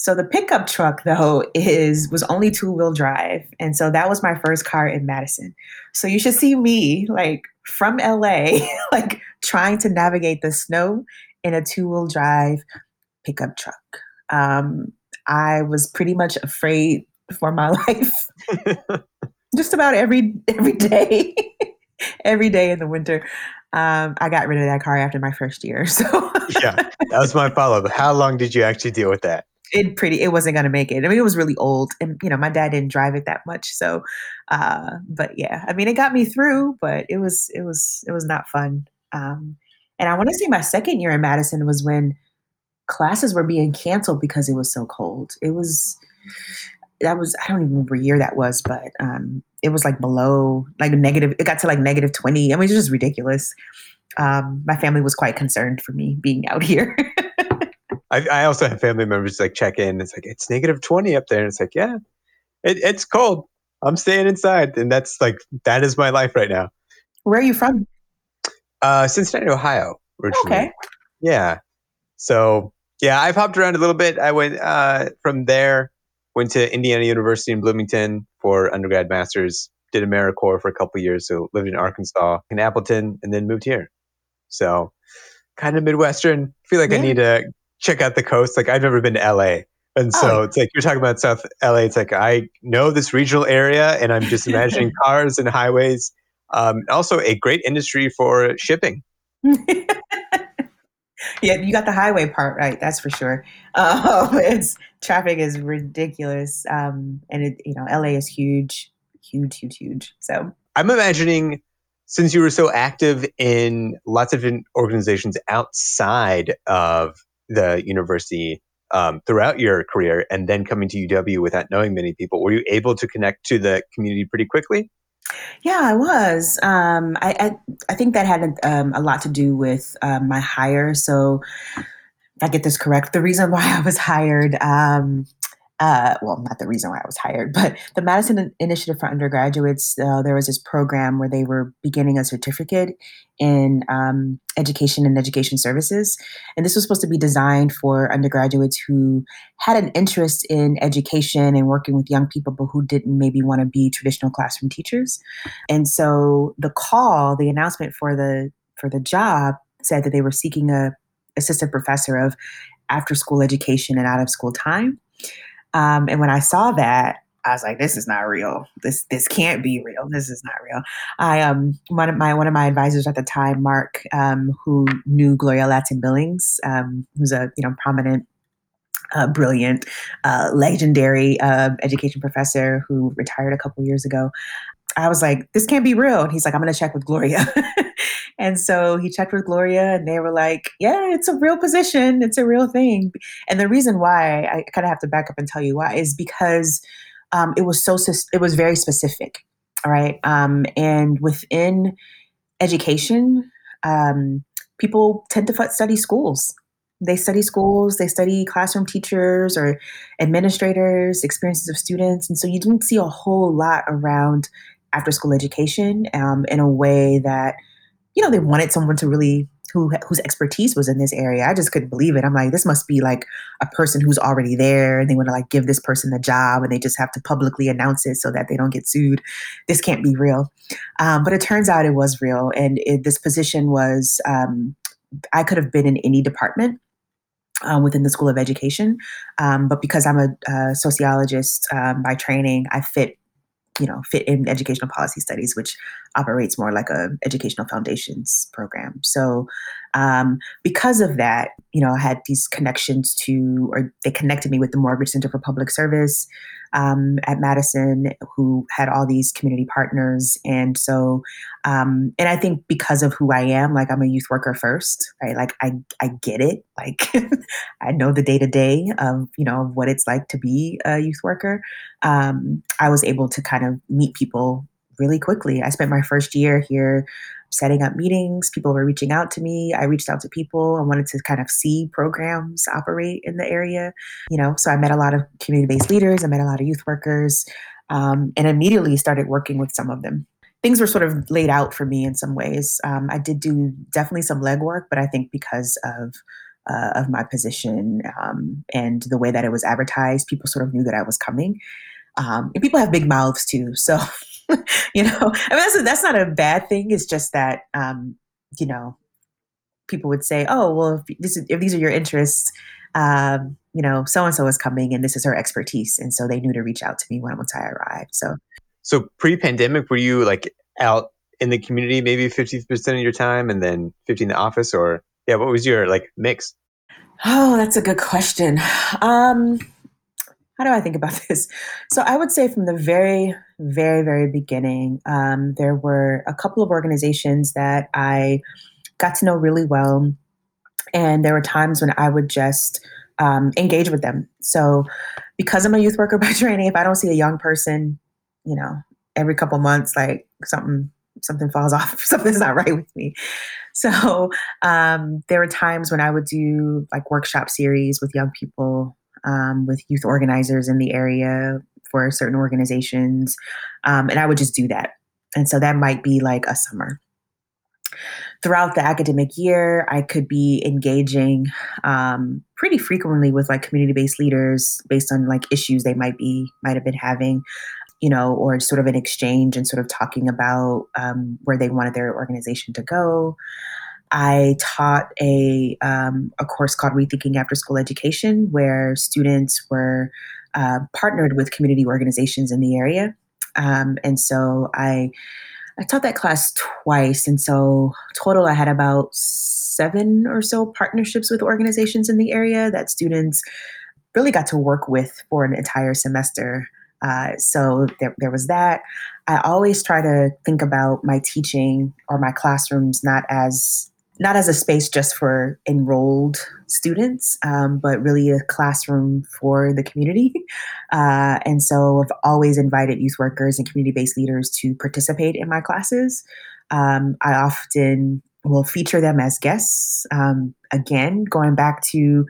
So the pickup truck though is was only two wheel drive, and so that was my first car in Madison. So you should see me like from LA, like trying to navigate the snow in a two wheel drive pickup truck. Um, I was pretty much afraid for my life, just about every every day, every day in the winter. Um, I got rid of that car after my first year. So yeah, that was my follow up. How long did you actually deal with that? It pretty. It wasn't going to make it. I mean, it was really old, and you know, my dad didn't drive it that much. So, uh, but yeah, I mean, it got me through, but it was it was it was not fun. Um, and I want to say my second year in Madison was when classes were being canceled because it was so cold. It was that was I don't even remember year that was, but um, it was like below like negative. It got to like negative twenty. I mean, it was just ridiculous. Um, my family was quite concerned for me being out here. I, I, also have family members like check in. It's like it's negative twenty up there, and it's like yeah, it, it's cold. I'm staying inside, and that's like that is my life right now. Where are you from? Uh, Cincinnati, Ohio, originally. Okay. Yeah. So yeah, I've hopped around a little bit. I went uh, from there went to Indiana University in Bloomington for undergrad masters, did AmeriCorps for a couple years, so lived in Arkansas, in Appleton, and then moved here. So kind of Midwestern. feel like yeah. I need to check out the coast. Like I've never been to LA. And so oh. it's like you're talking about South LA. It's like I know this regional area and I'm just imagining cars and highways. Um, also a great industry for shipping. yeah, you got the highway part right. That's for sure. Uh, it's traffic is ridiculous, um, and it you know LA is huge, huge, huge, huge. So I'm imagining since you were so active in lots of different organizations outside of the university um, throughout your career, and then coming to UW without knowing many people, were you able to connect to the community pretty quickly? Yeah, I was. Um, I, I, I think that had um, a lot to do with um, my hire. So, if I get this correct, the reason why I was hired um, uh, well, not the reason why I was hired, but the Madison Initiative for Undergraduates, uh, there was this program where they were beginning a certificate in um, education and education services. And this was supposed to be designed for undergraduates who had an interest in education and working with young people, but who didn't maybe want to be traditional classroom teachers. And so the call, the announcement for the for the job said that they were seeking a assistant professor of after school education and out of school time. Um, and when I saw that, I was like, "This is not real. This this can't be real. This is not real." I um one of my one of my advisors at the time, Mark, um, who knew Gloria Ladson Billings, um, who's a you know prominent uh, brilliant, uh, legendary uh, education professor who retired a couple years ago. I was like, this can't be real. And he's like, I'm going to check with Gloria. and so he checked with Gloria and they were like, yeah, it's a real position. It's a real thing. And the reason why I kind of have to back up and tell you why is because um, it was so, it was very specific. All right. Um, and within education, um, people tend to study schools they study schools, they study classroom teachers or administrators, experiences of students. And so you didn't see a whole lot around after school education um, in a way that you know they wanted someone to really who whose expertise was in this area. I just couldn't believe it. I'm like, this must be like a person who's already there, and they want to like give this person the job, and they just have to publicly announce it so that they don't get sued. This can't be real. Um, but it turns out it was real, and it, this position was. Um, I could have been in any department. Uh, within the School of Education, um, but because I'm a, a sociologist um, by training, I fit you know, fit in educational policy studies, which operates more like a educational foundations program. So um, because of that, you know, I had these connections to, or they connected me with the Morgridge Center for Public Service um, at Madison, who had all these community partners. And so, um, and I think because of who I am, like I'm a youth worker first, right? Like I, I get it. Like I know the day to day of, you know, what it's like to be a youth worker. Um, I was able to kind of meet people really quickly. I spent my first year here setting up meetings. People were reaching out to me. I reached out to people. I wanted to kind of see programs operate in the area. You know, so I met a lot of community-based leaders. I met a lot of youth workers, um, and immediately started working with some of them. Things were sort of laid out for me in some ways. Um, I did do definitely some legwork, but I think because of uh, of my position um, and the way that it was advertised, people sort of knew that I was coming. Um, and people have big mouths too, so you know, I mean, that's, that's not a bad thing. It's just that, um, you know, people would say, oh, well, if, this is, if these are your interests, um, you know, so and so is coming and this is her expertise. And so they knew to reach out to me when once I arrived. So, so pre pandemic, were you like out in the community maybe 50% of your time and then 50 in the office or yeah, what was your like mix? Oh, that's a good question. Um, how do I think about this? So I would say from the very, very, very beginning, um, there were a couple of organizations that I got to know really well. And there were times when I would just um, engage with them. So because I'm a youth worker by training, if I don't see a young person, you know, every couple months, like something something falls off, something's not right with me. So um, there were times when I would do like workshop series with young people um, with youth organizers in the area for certain organizations. Um, and I would just do that. And so that might be like a summer. Throughout the academic year, I could be engaging um, pretty frequently with like community-based leaders based on like issues they might be might have been having, you know, or sort of an exchange and sort of talking about um, where they wanted their organization to go. I taught a, um, a course called Rethinking After School Education, where students were uh, partnered with community organizations in the area. Um, and so I, I taught that class twice. And so, total, I had about seven or so partnerships with organizations in the area that students really got to work with for an entire semester. Uh, so there, there was that. I always try to think about my teaching or my classrooms not as not as a space just for enrolled students, um, but really a classroom for the community. Uh, and so I've always invited youth workers and community based leaders to participate in my classes. Um, I often will feature them as guests. Um, again, going back to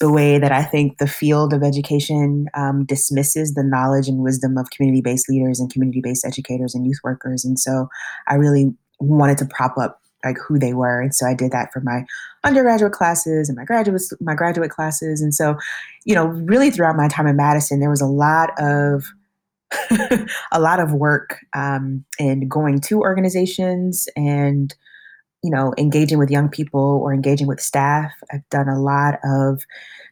the way that I think the field of education um, dismisses the knowledge and wisdom of community based leaders and community based educators and youth workers. And so I really wanted to prop up like who they were. And so i did that for my undergraduate classes and my graduate my graduate classes. And so you know really throughout my time in madison there was a lot of a lot of work um, in going to organizations and you know engaging with young people or engaging with staff. I've done a lot of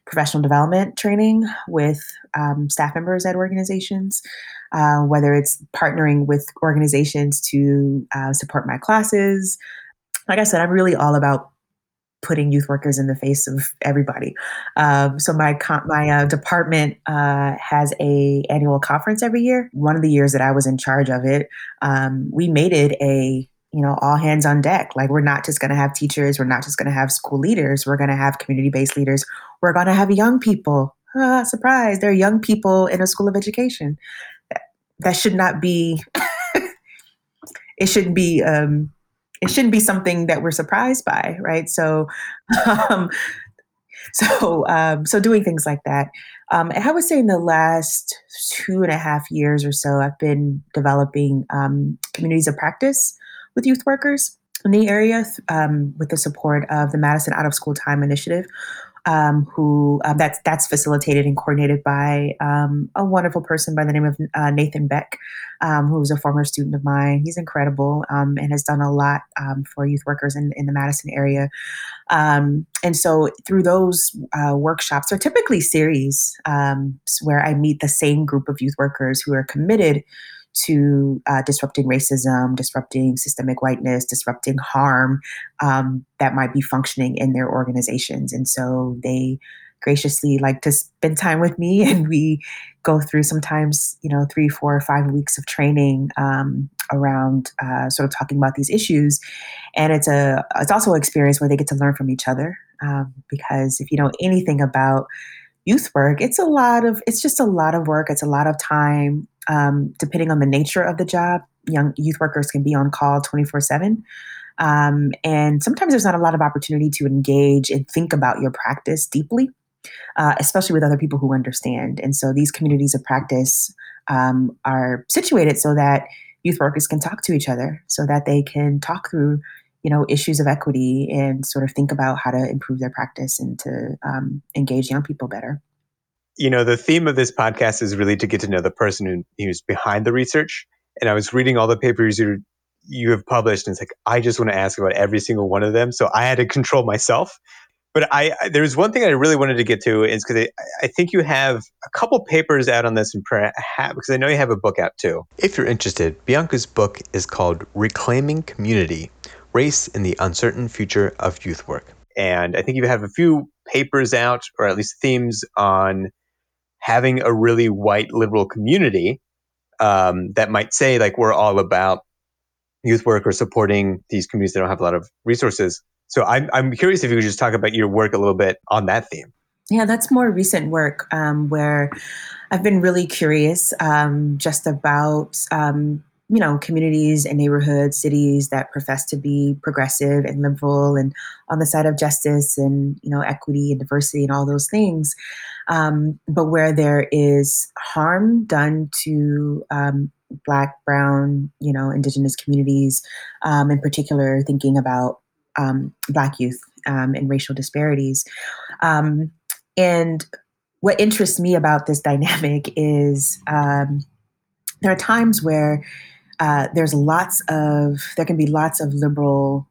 professional development training with um, staff members at organizations uh, whether it's partnering with organizations to uh, support my classes like I said, I'm really all about putting youth workers in the face of everybody. Um, so my my uh, department uh, has a annual conference every year. One of the years that I was in charge of it, um, we made it a you know all hands on deck. Like we're not just going to have teachers, we're not just going to have school leaders, we're going to have community based leaders, we're going to have young people. Ah, surprise! There are young people in a school of education. That, that should not be. it shouldn't be. Um, it shouldn't be something that we're surprised by, right? So, um, so, um, so doing things like that. Um, I would say in the last two and a half years or so, I've been developing um, communities of practice with youth workers in the area um, with the support of the Madison Out of School Time Initiative, um, who um, that's that's facilitated and coordinated by um, a wonderful person by the name of uh, Nathan Beck, um, who was a former student of mine. He's incredible um, and has done a lot um, for youth workers in, in the Madison area. and so through those uh, workshops, are typically series where I meet the same group of youth workers who are committed to uh, disrupting racism, disrupting systemic whiteness, disrupting harm um, that might be functioning in their organizations. And so they graciously like to spend time with me and we go through sometimes you know three four or five weeks of training um, around uh, sort of talking about these issues and it's a it's also an experience where they get to learn from each other um, because if you know anything about youth work it's a lot of it's just a lot of work it's a lot of time um, depending on the nature of the job young youth workers can be on call 24 7 um, and sometimes there's not a lot of opportunity to engage and think about your practice deeply uh, especially with other people who understand. And so these communities of practice um, are situated so that youth workers can talk to each other, so that they can talk through, you know, issues of equity and sort of think about how to improve their practice and to um, engage young people better. You know, the theme of this podcast is really to get to know the person who, who's behind the research. And I was reading all the papers you you have published, and it's like I just want to ask about every single one of them. So I had to control myself but I, I there's one thing I really wanted to get to is because I, I, think you have a couple papers out on this and because I know you have a book out too. If you're interested, Bianca's book is called Reclaiming Community: Race and the Uncertain Future of Youth Work, and I think you have a few papers out, or at least themes on having a really white liberal community um, that might say like we're all about youth work or supporting these communities that don't have a lot of resources so I'm, I'm curious if you could just talk about your work a little bit on that theme. Yeah, that's more recent work um, where I've been really curious um, just about um, you know communities and neighborhoods, cities that profess to be progressive and liberal and on the side of justice and you know equity and diversity and all those things, um, but where there is harm done to um, Black, Brown, you know, Indigenous communities, um, in particular, thinking about um, Black youth um, and racial disparities. Um, and what interests me about this dynamic is there are times where uh, there's lots of there can be lots of liberal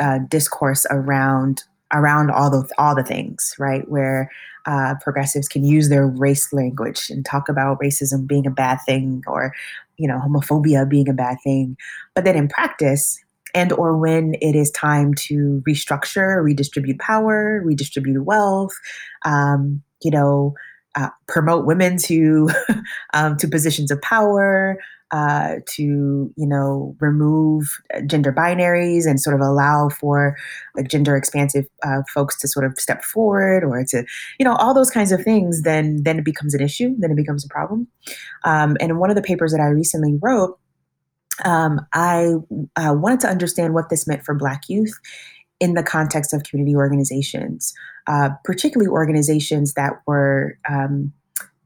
uh, discourse around around all the all the things right? Where uh, progressives can use their race language and talk about racism being a bad thing or you know homophobia being a bad thing. But then in practice and or when it is time to restructure redistribute power redistribute wealth um, you know uh, promote women to um, to positions of power uh, to you know remove gender binaries and sort of allow for like gender expansive uh, folks to sort of step forward or to you know all those kinds of things then then it becomes an issue then it becomes a problem. Um, and in one of the papers that i recently wrote um, I uh, wanted to understand what this meant for Black youth in the context of community organizations, uh, particularly organizations that were um,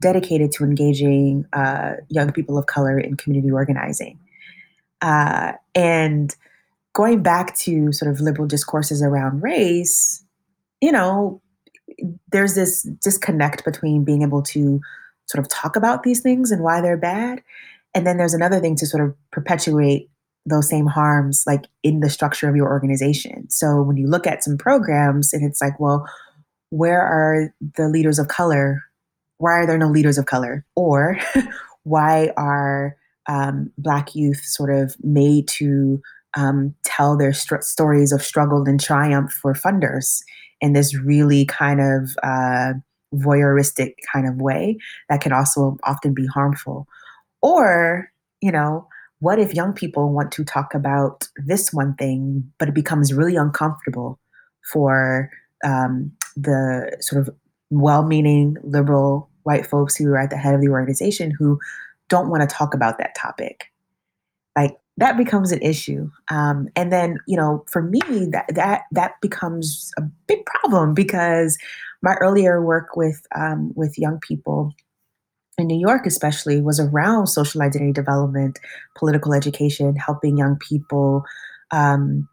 dedicated to engaging uh, young people of color in community organizing. Uh, and going back to sort of liberal discourses around race, you know, there's this disconnect between being able to sort of talk about these things and why they're bad and then there's another thing to sort of perpetuate those same harms like in the structure of your organization. So when you look at some programs and it's like, well, where are the leaders of color? Why are there no leaders of color? Or why are um, Black youth sort of made to um, tell their st- stories of struggle and triumph for funders in this really kind of uh, voyeuristic kind of way that can also often be harmful? Or, you know, what if young people want to talk about this one thing, but it becomes really uncomfortable for um, the sort of well meaning liberal white folks who are at the head of the organization who don't want to talk about that topic? Like, that becomes an issue. Um, and then, you know, for me, that that that becomes a big problem because my earlier work with um, with young people in New York, especially, was around social identity development, political education, helping young people um,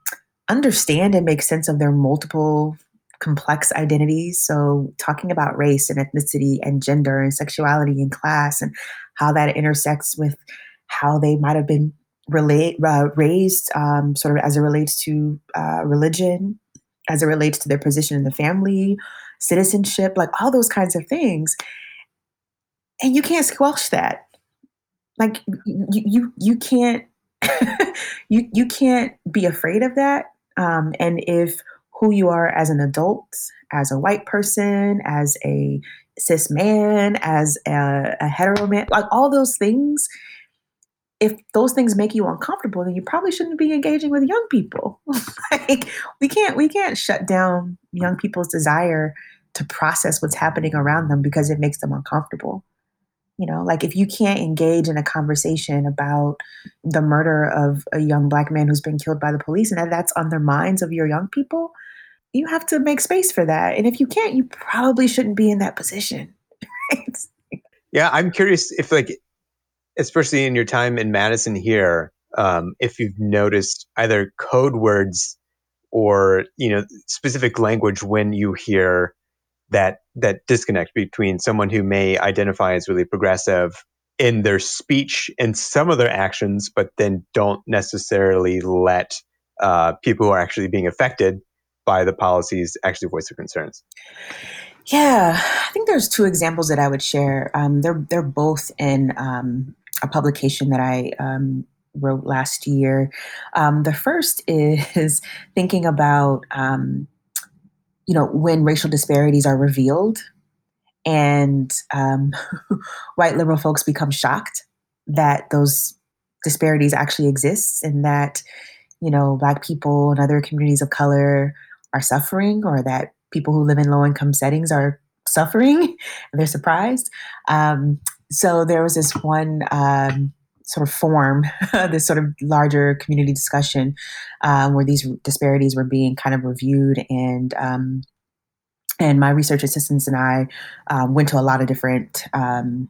understand and make sense of their multiple complex identities. So, talking about race and ethnicity and gender and sexuality and class and how that intersects with how they might have been relate, uh, raised, um, sort of as it relates to uh, religion, as it relates to their position in the family, citizenship, like all those kinds of things and you can't squelch that. like you you you can't you you can't be afraid of that. Um, and if who you are as an adult, as a white person, as a cis man, as a, a hetero man, like all those things, if those things make you uncomfortable, then you probably shouldn't be engaging with young people. like we can't we can't shut down young people's desire to process what's happening around them because it makes them uncomfortable. You know, like if you can't engage in a conversation about the murder of a young black man who's been killed by the police and that's on the minds of your young people, you have to make space for that. And if you can't, you probably shouldn't be in that position. Right? Yeah, I'm curious if like especially in your time in Madison here, um, if you've noticed either code words or you know specific language when you hear that that disconnect between someone who may identify as really progressive in their speech and some of their actions, but then don't necessarily let uh, people who are actually being affected by the policies actually voice their concerns. Yeah, I think there's two examples that I would share. Um, they're they're both in um, a publication that I um, wrote last year. Um, the first is thinking about, um, you know, when racial disparities are revealed and um, white liberal folks become shocked that those disparities actually exist and that, you know, Black people and other communities of color are suffering or that people who live in low income settings are suffering they're surprised. Um, so there was this one um, sort of form this sort of larger community discussion um, where these disparities were being kind of reviewed and um, and my research assistants and I um, went to a lot of different um,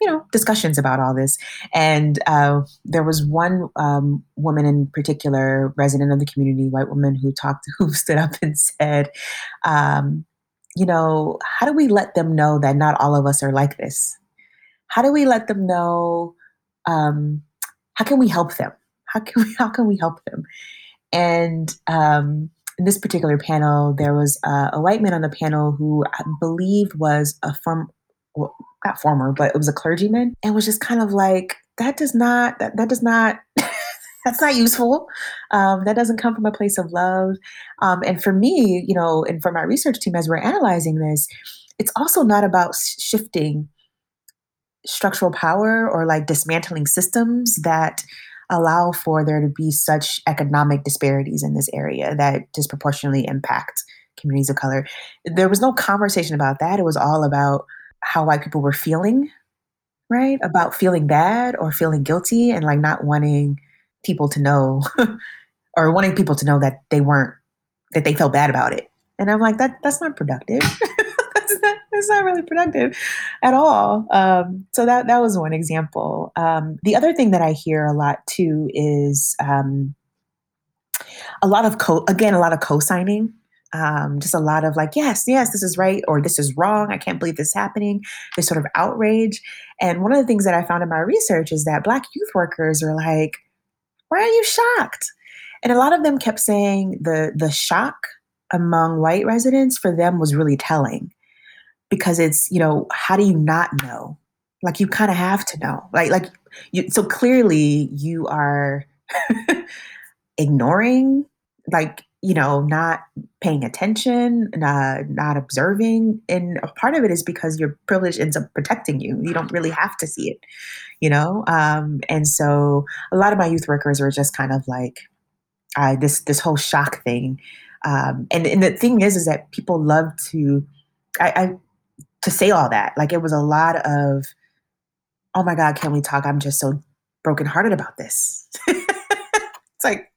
you know discussions about all this. And uh, there was one um, woman in particular resident of the community white woman who talked who stood up and said um, you know how do we let them know that not all of us are like this? How do we let them know um, how can we help them? How can we how can we help them? And um, in this particular panel there was a, a white man on the panel who i believe was a from well, not former but it was a clergyman and was just kind of like that does not that, that does not that's not useful um, that doesn't come from a place of love um, and for me you know and for my research team as we're analyzing this it's also not about shifting structural power or like dismantling systems that allow for there to be such economic disparities in this area that disproportionately impact communities of color. There was no conversation about that. It was all about how white people were feeling, right? About feeling bad or feeling guilty and like not wanting people to know or wanting people to know that they weren't that they felt bad about it. And I'm like that that's not productive. it's not really productive at all. Um, so that that was one example. Um, the other thing that I hear a lot too is um, a lot of co again a lot of co-signing. Um, just a lot of like, yes, yes, this is right, or this is wrong. I can't believe this is happening. This sort of outrage. And one of the things that I found in my research is that Black youth workers are like, why are you shocked? And a lot of them kept saying the the shock among white residents for them was really telling because it's you know how do you not know like you kind of have to know like like you so clearly you are ignoring like you know not paying attention not not observing and part of it is because your privilege ends up protecting you you don't really have to see it you know um, and so a lot of my youth workers were just kind of like uh, this this whole shock thing um, and, and the thing is is that people love to I, I to say all that. Like it was a lot of, oh my God, can we talk? I'm just so brokenhearted about this. it's like,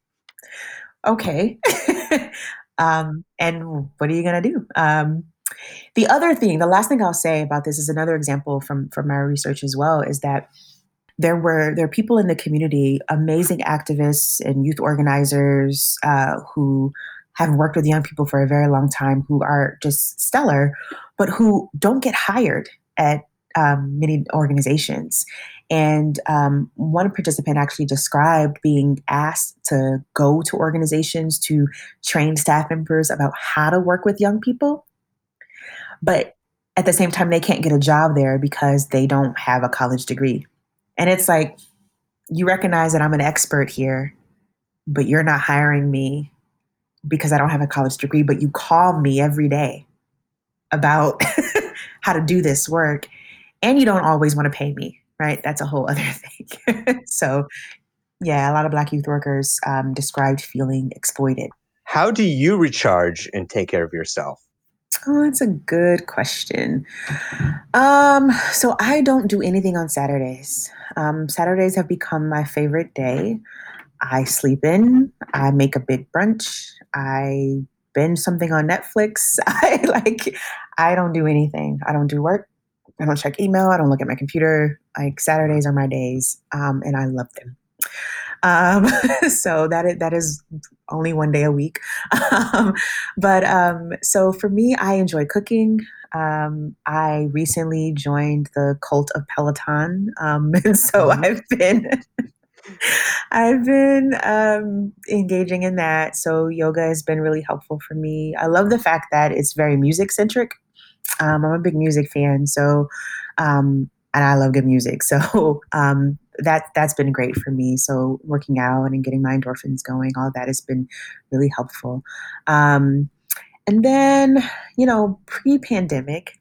okay. um, and what are you gonna do? Um, the other thing, the last thing I'll say about this is another example from from my research as well, is that there were there are people in the community, amazing activists and youth organizers uh, who have worked with young people for a very long time who are just stellar, but who don't get hired at um, many organizations. And um, one participant actually described being asked to go to organizations to train staff members about how to work with young people. But at the same time, they can't get a job there because they don't have a college degree. And it's like, you recognize that I'm an expert here, but you're not hiring me because I don't have a college degree, but you call me every day about how to do this work. And you don't always want to pay me, right? That's a whole other thing. so, yeah, a lot of Black youth workers um, described feeling exploited. How do you recharge and take care of yourself? Oh, that's a good question. Um, so I don't do anything on Saturdays. Um, Saturdays have become my favorite day. I sleep in, I make a big brunch, I binge something on Netflix. I like I don't do anything. I don't do work. I don't check email. I don't look at my computer. Like Saturdays are my days, um, and I love them. Um, so that is, that is only one day a week. Um, but um, so for me, I enjoy cooking. Um, I recently joined the cult of Peloton, um, and so mm-hmm. I've been I've been um, engaging in that. So yoga has been really helpful for me. I love the fact that it's very music centric. Um, I'm a big music fan, so um, and I love good music. So um, that that's been great for me. So working out and getting my endorphins going, all that has been really helpful. Um, and then, you know, pre-pandemic,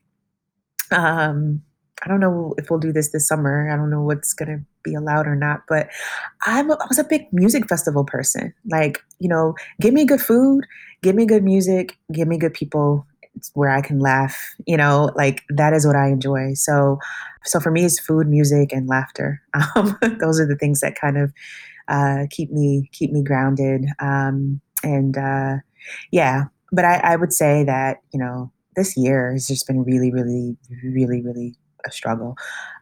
um, I don't know if we'll do this this summer. I don't know what's to be allowed or not, but I'm a, I was a big music festival person. Like, you know, give me good food, give me good music, give me good people where I can laugh, you know, like that is what I enjoy. So, so for me, it's food, music, and laughter. Um, those are the things that kind of uh, keep me keep me grounded. Um, and uh, yeah, but I, I would say that you know this year has just been really, really, really, really a struggle.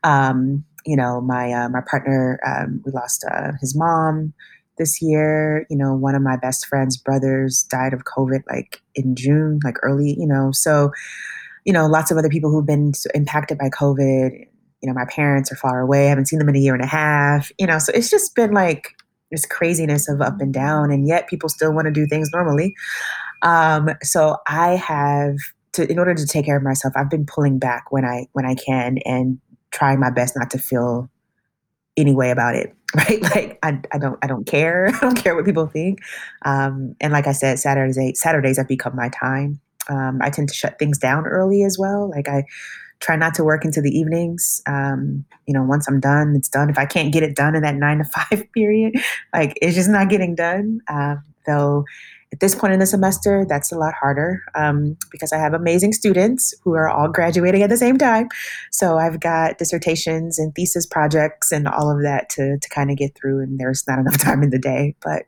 Um, you know, my uh, my partner, um, we lost uh, his mom this year. You know, one of my best friend's brothers died of COVID, like in June, like early. You know, so you know, lots of other people who've been impacted by COVID. You know, my parents are far away. I haven't seen them in a year and a half. You know, so it's just been like this craziness of up and down, and yet people still want to do things normally. Um, so I have to in order to take care of myself, I've been pulling back when I when I can and trying my best not to feel any way about it. Right? Like I, I don't I don't care. I don't care what people think. Um, and like I said, Saturdays Saturdays have become my time. Um, I tend to shut things down early as well. Like I try not to work into the evenings. Um, you know, once I'm done, it's done. If I can't get it done in that nine to five period, like it's just not getting done. Um, though at this point in the semester, that's a lot harder um, because I have amazing students who are all graduating at the same time. So I've got dissertations and thesis projects and all of that to, to kind of get through, and there's not enough time in the day. But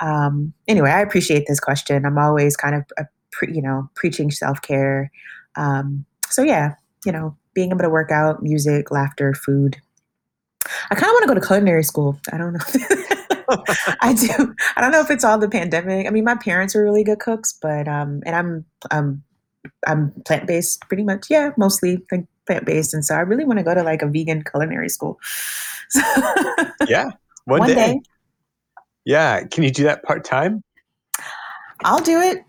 um, anyway, I appreciate this question. I'm always kind of, a you know, preaching self care. Um, so yeah, you know, being able to work out, music, laughter, food. I kind of want to go to culinary school. I don't know. I do. I don't know if it's all the pandemic. I mean, my parents are really good cooks, but um, and I'm um, I'm plant based pretty much. Yeah, mostly plant based, and so I really want to go to like a vegan culinary school. yeah, one, one day. day. Yeah, can you do that part time? I'll do it.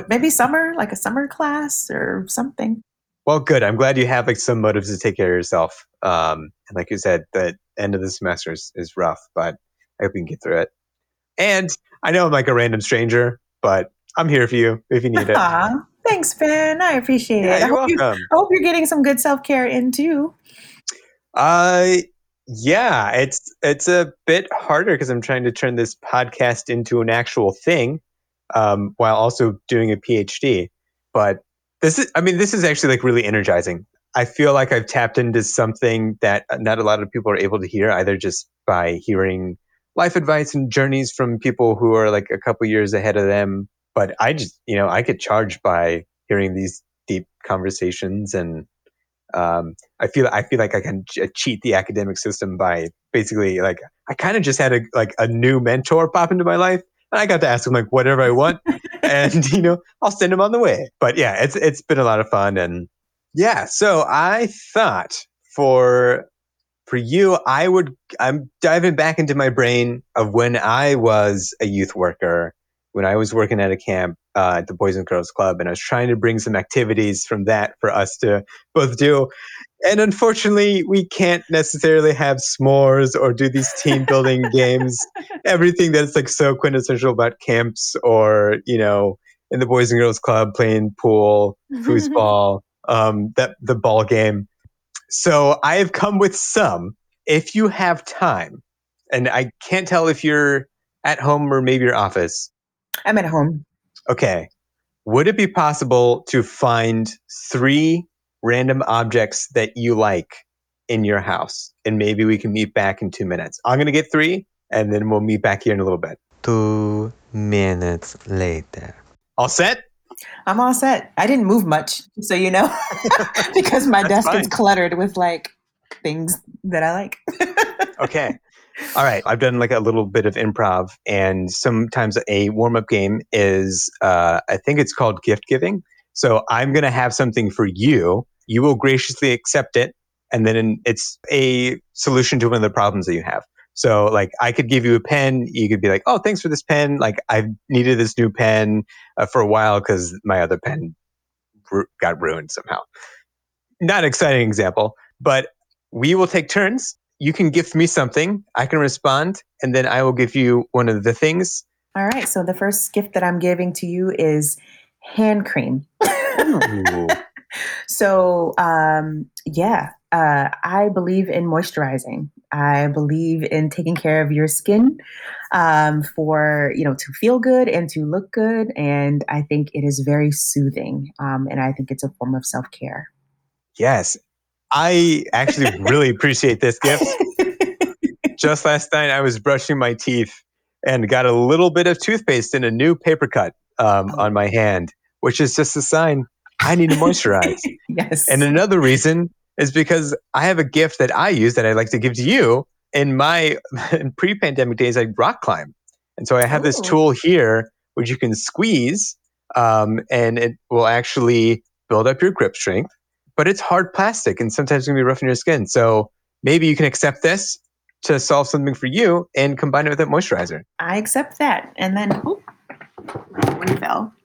Maybe summer, like a summer class or something. Well, good. I'm glad you have like some motives to take care of yourself. Um, and like you said, the end of the semester is, is rough, but I hope you can get through it. And I know I'm like a random stranger, but I'm here for you if you need it. Aww, thanks, Ben. I appreciate yeah, it. You're I hope welcome. You, I hope you're getting some good self care in too. Uh, yeah, it's it's a bit harder because I'm trying to turn this podcast into an actual thing, um, while also doing a PhD. But this is, I mean, this is actually like really energizing. I feel like I've tapped into something that not a lot of people are able to hear, either just by hearing life advice and journeys from people who are like a couple years ahead of them. But I just, you know, I get charged by hearing these deep conversations, and um, I feel I feel like I can cheat the academic system by basically like I kind of just had a like a new mentor pop into my life, and I got to ask him like whatever I want, and you know I'll send him on the way. But yeah, it's it's been a lot of fun, and yeah. So I thought for for you, I would I'm diving back into my brain of when I was a youth worker, when I was working at a camp uh, at the Boys and Girls Club, and I was trying to bring some activities from that for us to both do. And unfortunately, we can't necessarily have s'mores or do these team building games. Everything that's like so quintessential about camps or, you know, in the Boys and Girls Club playing pool, foosball, um, that the ball game. So I have come with some. If you have time, and I can't tell if you're at home or maybe your office. I'm at home. Okay. Would it be possible to find three random objects that you like in your house? And maybe we can meet back in two minutes. I'm going to get three, and then we'll meet back here in a little bit. Two minutes later. All set? I'm all set. I didn't move much, so you know, because my That's desk is cluttered with like things that I like. Okay. All right. I've done like a little bit of improv, and sometimes a warm up game is, uh, I think it's called gift giving. So I'm going to have something for you. You will graciously accept it, and then it's a solution to one of the problems that you have. So, like, I could give you a pen. You could be like, "Oh, thanks for this pen. Like, I've needed this new pen uh, for a while because my other pen ru- got ruined somehow." Not an exciting example, but we will take turns. You can gift me something. I can respond, and then I will give you one of the things. All right. So the first gift that I'm giving to you is hand cream. So, um, yeah, uh, I believe in moisturizing. I believe in taking care of your skin um, for, you know, to feel good and to look good. And I think it is very soothing. Um, and I think it's a form of self care. Yes, I actually really appreciate this gift. Just last night, I was brushing my teeth and got a little bit of toothpaste in a new paper cut um, Oh. on my hand, which is just a sign I need to moisturize. yes. And another reason is because I have a gift that I use that I'd like to give to you. In my in pre-pandemic days, I rock climb, and so I have this tool here which you can squeeze, um, and it will actually build up your grip strength. But it's hard plastic, and sometimes it can be rough on your skin. So maybe you can accept this to solve something for you and combine it with that moisturizer. I accept that. And then,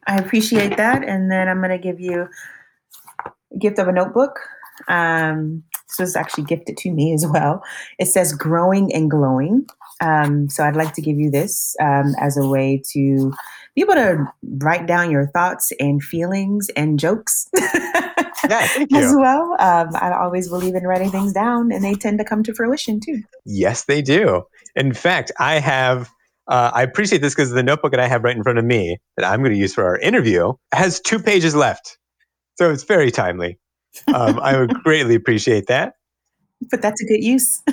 I appreciate that. And then I'm going to give you a gift of a notebook. Um, this was actually gifted to me as well. It says growing and glowing. Um, so I'd like to give you this um, as a way to be able to write down your thoughts and feelings and jokes Yeah, as well. Um, I always believe in writing things down, and they tend to come to fruition too. Yes, they do. In fact, I have. Uh, I appreciate this because the notebook that I have right in front of me that I'm going to use for our interview has two pages left, so it's very timely. Um, I would greatly appreciate that. But that's a good use.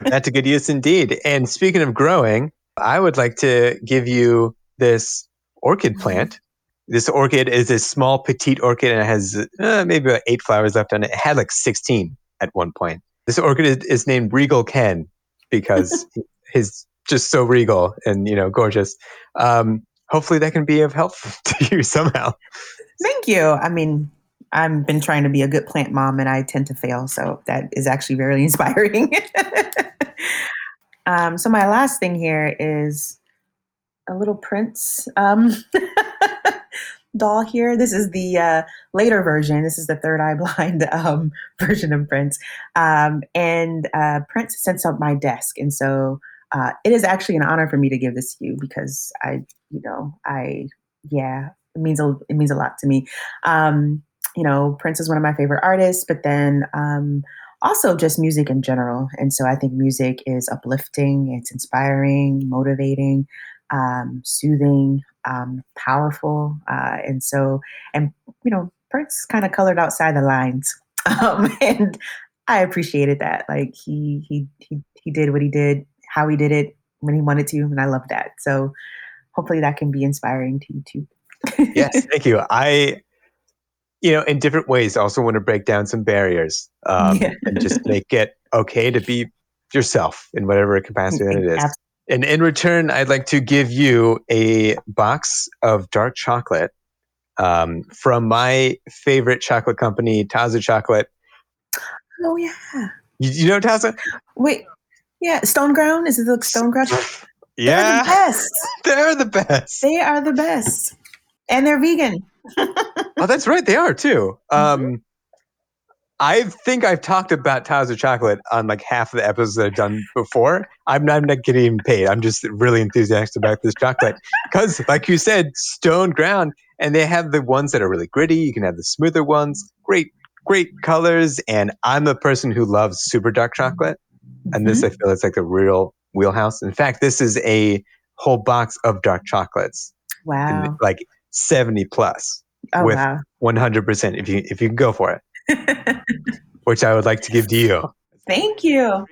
That's a good use indeed. And speaking of growing, I would like to give you this orchid plant. This orchid is a small, petite orchid, and it has uh, maybe about eight flowers left on it. It had like 16 at one point. This orchid is, is named Regal Ken because he's just so regal and you know gorgeous. Um, hopefully, that can be of help to you somehow. Thank you. I mean, I've been trying to be a good plant mom and I tend to fail. So that is actually very inspiring. um, so, my last thing here is a little Prince um, doll here. This is the uh, later version. This is the third eye blind um, version of Prince. Um, and uh, Prince sits on my desk. And so uh, it is actually an honor for me to give this to you because I, you know, I, yeah, it means a, it means a lot to me. Um, you know, Prince is one of my favorite artists, but then um, also just music in general. And so I think music is uplifting, it's inspiring, motivating, um, soothing, um, powerful. Uh, and so, and, you know, Prince kind of colored outside the lines. Um, and I appreciated that. Like he, he, he, he did what he did, how he did it when he wanted to. And I love that. So hopefully that can be inspiring to you too. yes, thank you. I, you know, in different ways, also want to break down some barriers um, Yeah. and just make it okay to be yourself in whatever capacity that it is. Ab- And in return, I'd like to give you a box of dark chocolate um, from my favorite chocolate company, Taza Chocolate. Oh yeah. You, you know Taza? Wait. Yeah, Stone Ground. Is it the Stone Ground? They're the Yeah, best. they're the best. They are the best, and they're vegan. Oh, that's right. They are too. Mm-hmm. Um, I think I've talked about Towers of Chocolate on like half of the episodes that I've done before. I'm not, I'm not getting paid. I'm just really enthusiastic about this chocolate because, like you said, stone ground, and they have the ones that are really gritty. You can have the smoother ones. Great, great colors. And I'm the person who loves super dark chocolate, and this. I mm-hmm. feel it's like a real wheelhouse. In fact, this is a whole box of dark chocolates, and Wow. like 70 plus, Oh, with- wow. 100% if you if you can go for it, which I would like to give to you. Thank you.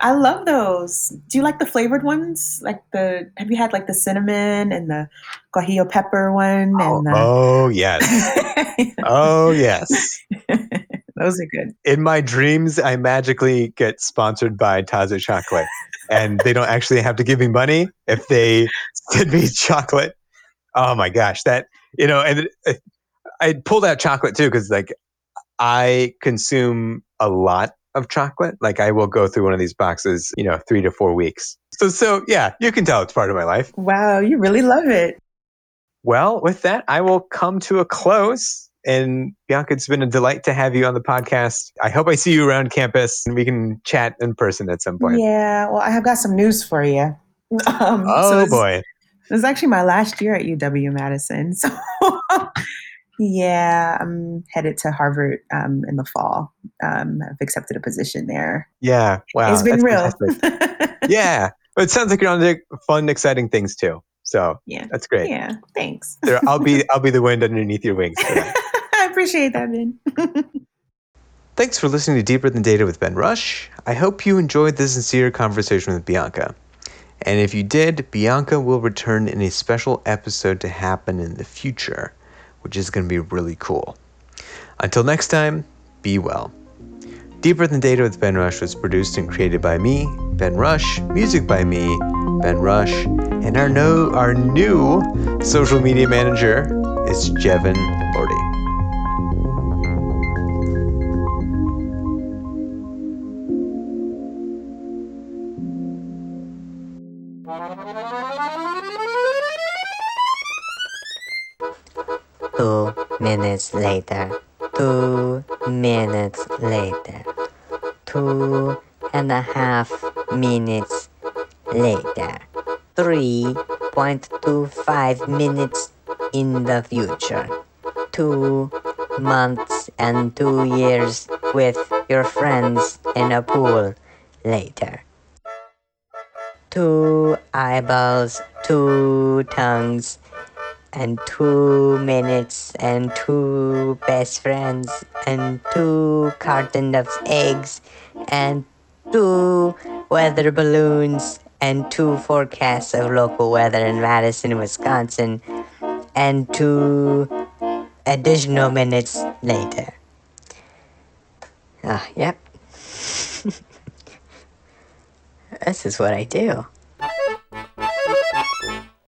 I love those. Do you like the flavored ones? Like the have you had like the cinnamon and the guajillo pepper one Oh, and the oh yes. Oh yes. Those are good. In my dreams, I magically get sponsored by Taza Chocolate, and they don't actually have to give me money if they send me chocolate. Oh my gosh, that you know, and it- I pulled out chocolate too because like I consume a lot of chocolate. Like I will go through one of these boxes, you know, three to four weeks. So so yeah, you can tell it's part of my life. Wow, you really love it. Well, with that, I will come to a close. And Bianca, it's been a delight to have you on the podcast. I hope I see you around campus and we can chat in person at some point. Yeah, well, I have got some news for you. Um, Oh so this, boy. This is actually my last year at UW Madison. So, yeah, I'm headed to Harvard um, in the fall. Um, I've accepted a position there. Yeah. Wow. it's been real. yeah. But it sounds like you're on to fun, exciting things too. So yeah. that's great. Yeah. Thanks. There, I'll be I'll be the wind underneath your wings. Appreciate that, Ben. Thanks for listening to Deeper Than Data with Ben Rush. I hope you enjoyed this sincere conversation with Bianca. And if you did, Bianca will return in a special episode to happen in the future, which is going to be really cool. Until next time, be well. Deeper Than Data with Ben Rush was produced and created by me, Ben Rush, music by me, Ben Rush, and our, no, our new social media manager is Jevin Lordy. Two minutes later. Two minutes later. Two and a half minutes later. 3.25 minutes in the future. Two months and two years with your friends in a pool later. Two eyeballs, two tongues, and two minutes and two best friends and two carton of eggs and two weather balloons and two forecasts of local weather in Madison, Wisconsin and two additional minutes later. Ah, yep. this is what I do.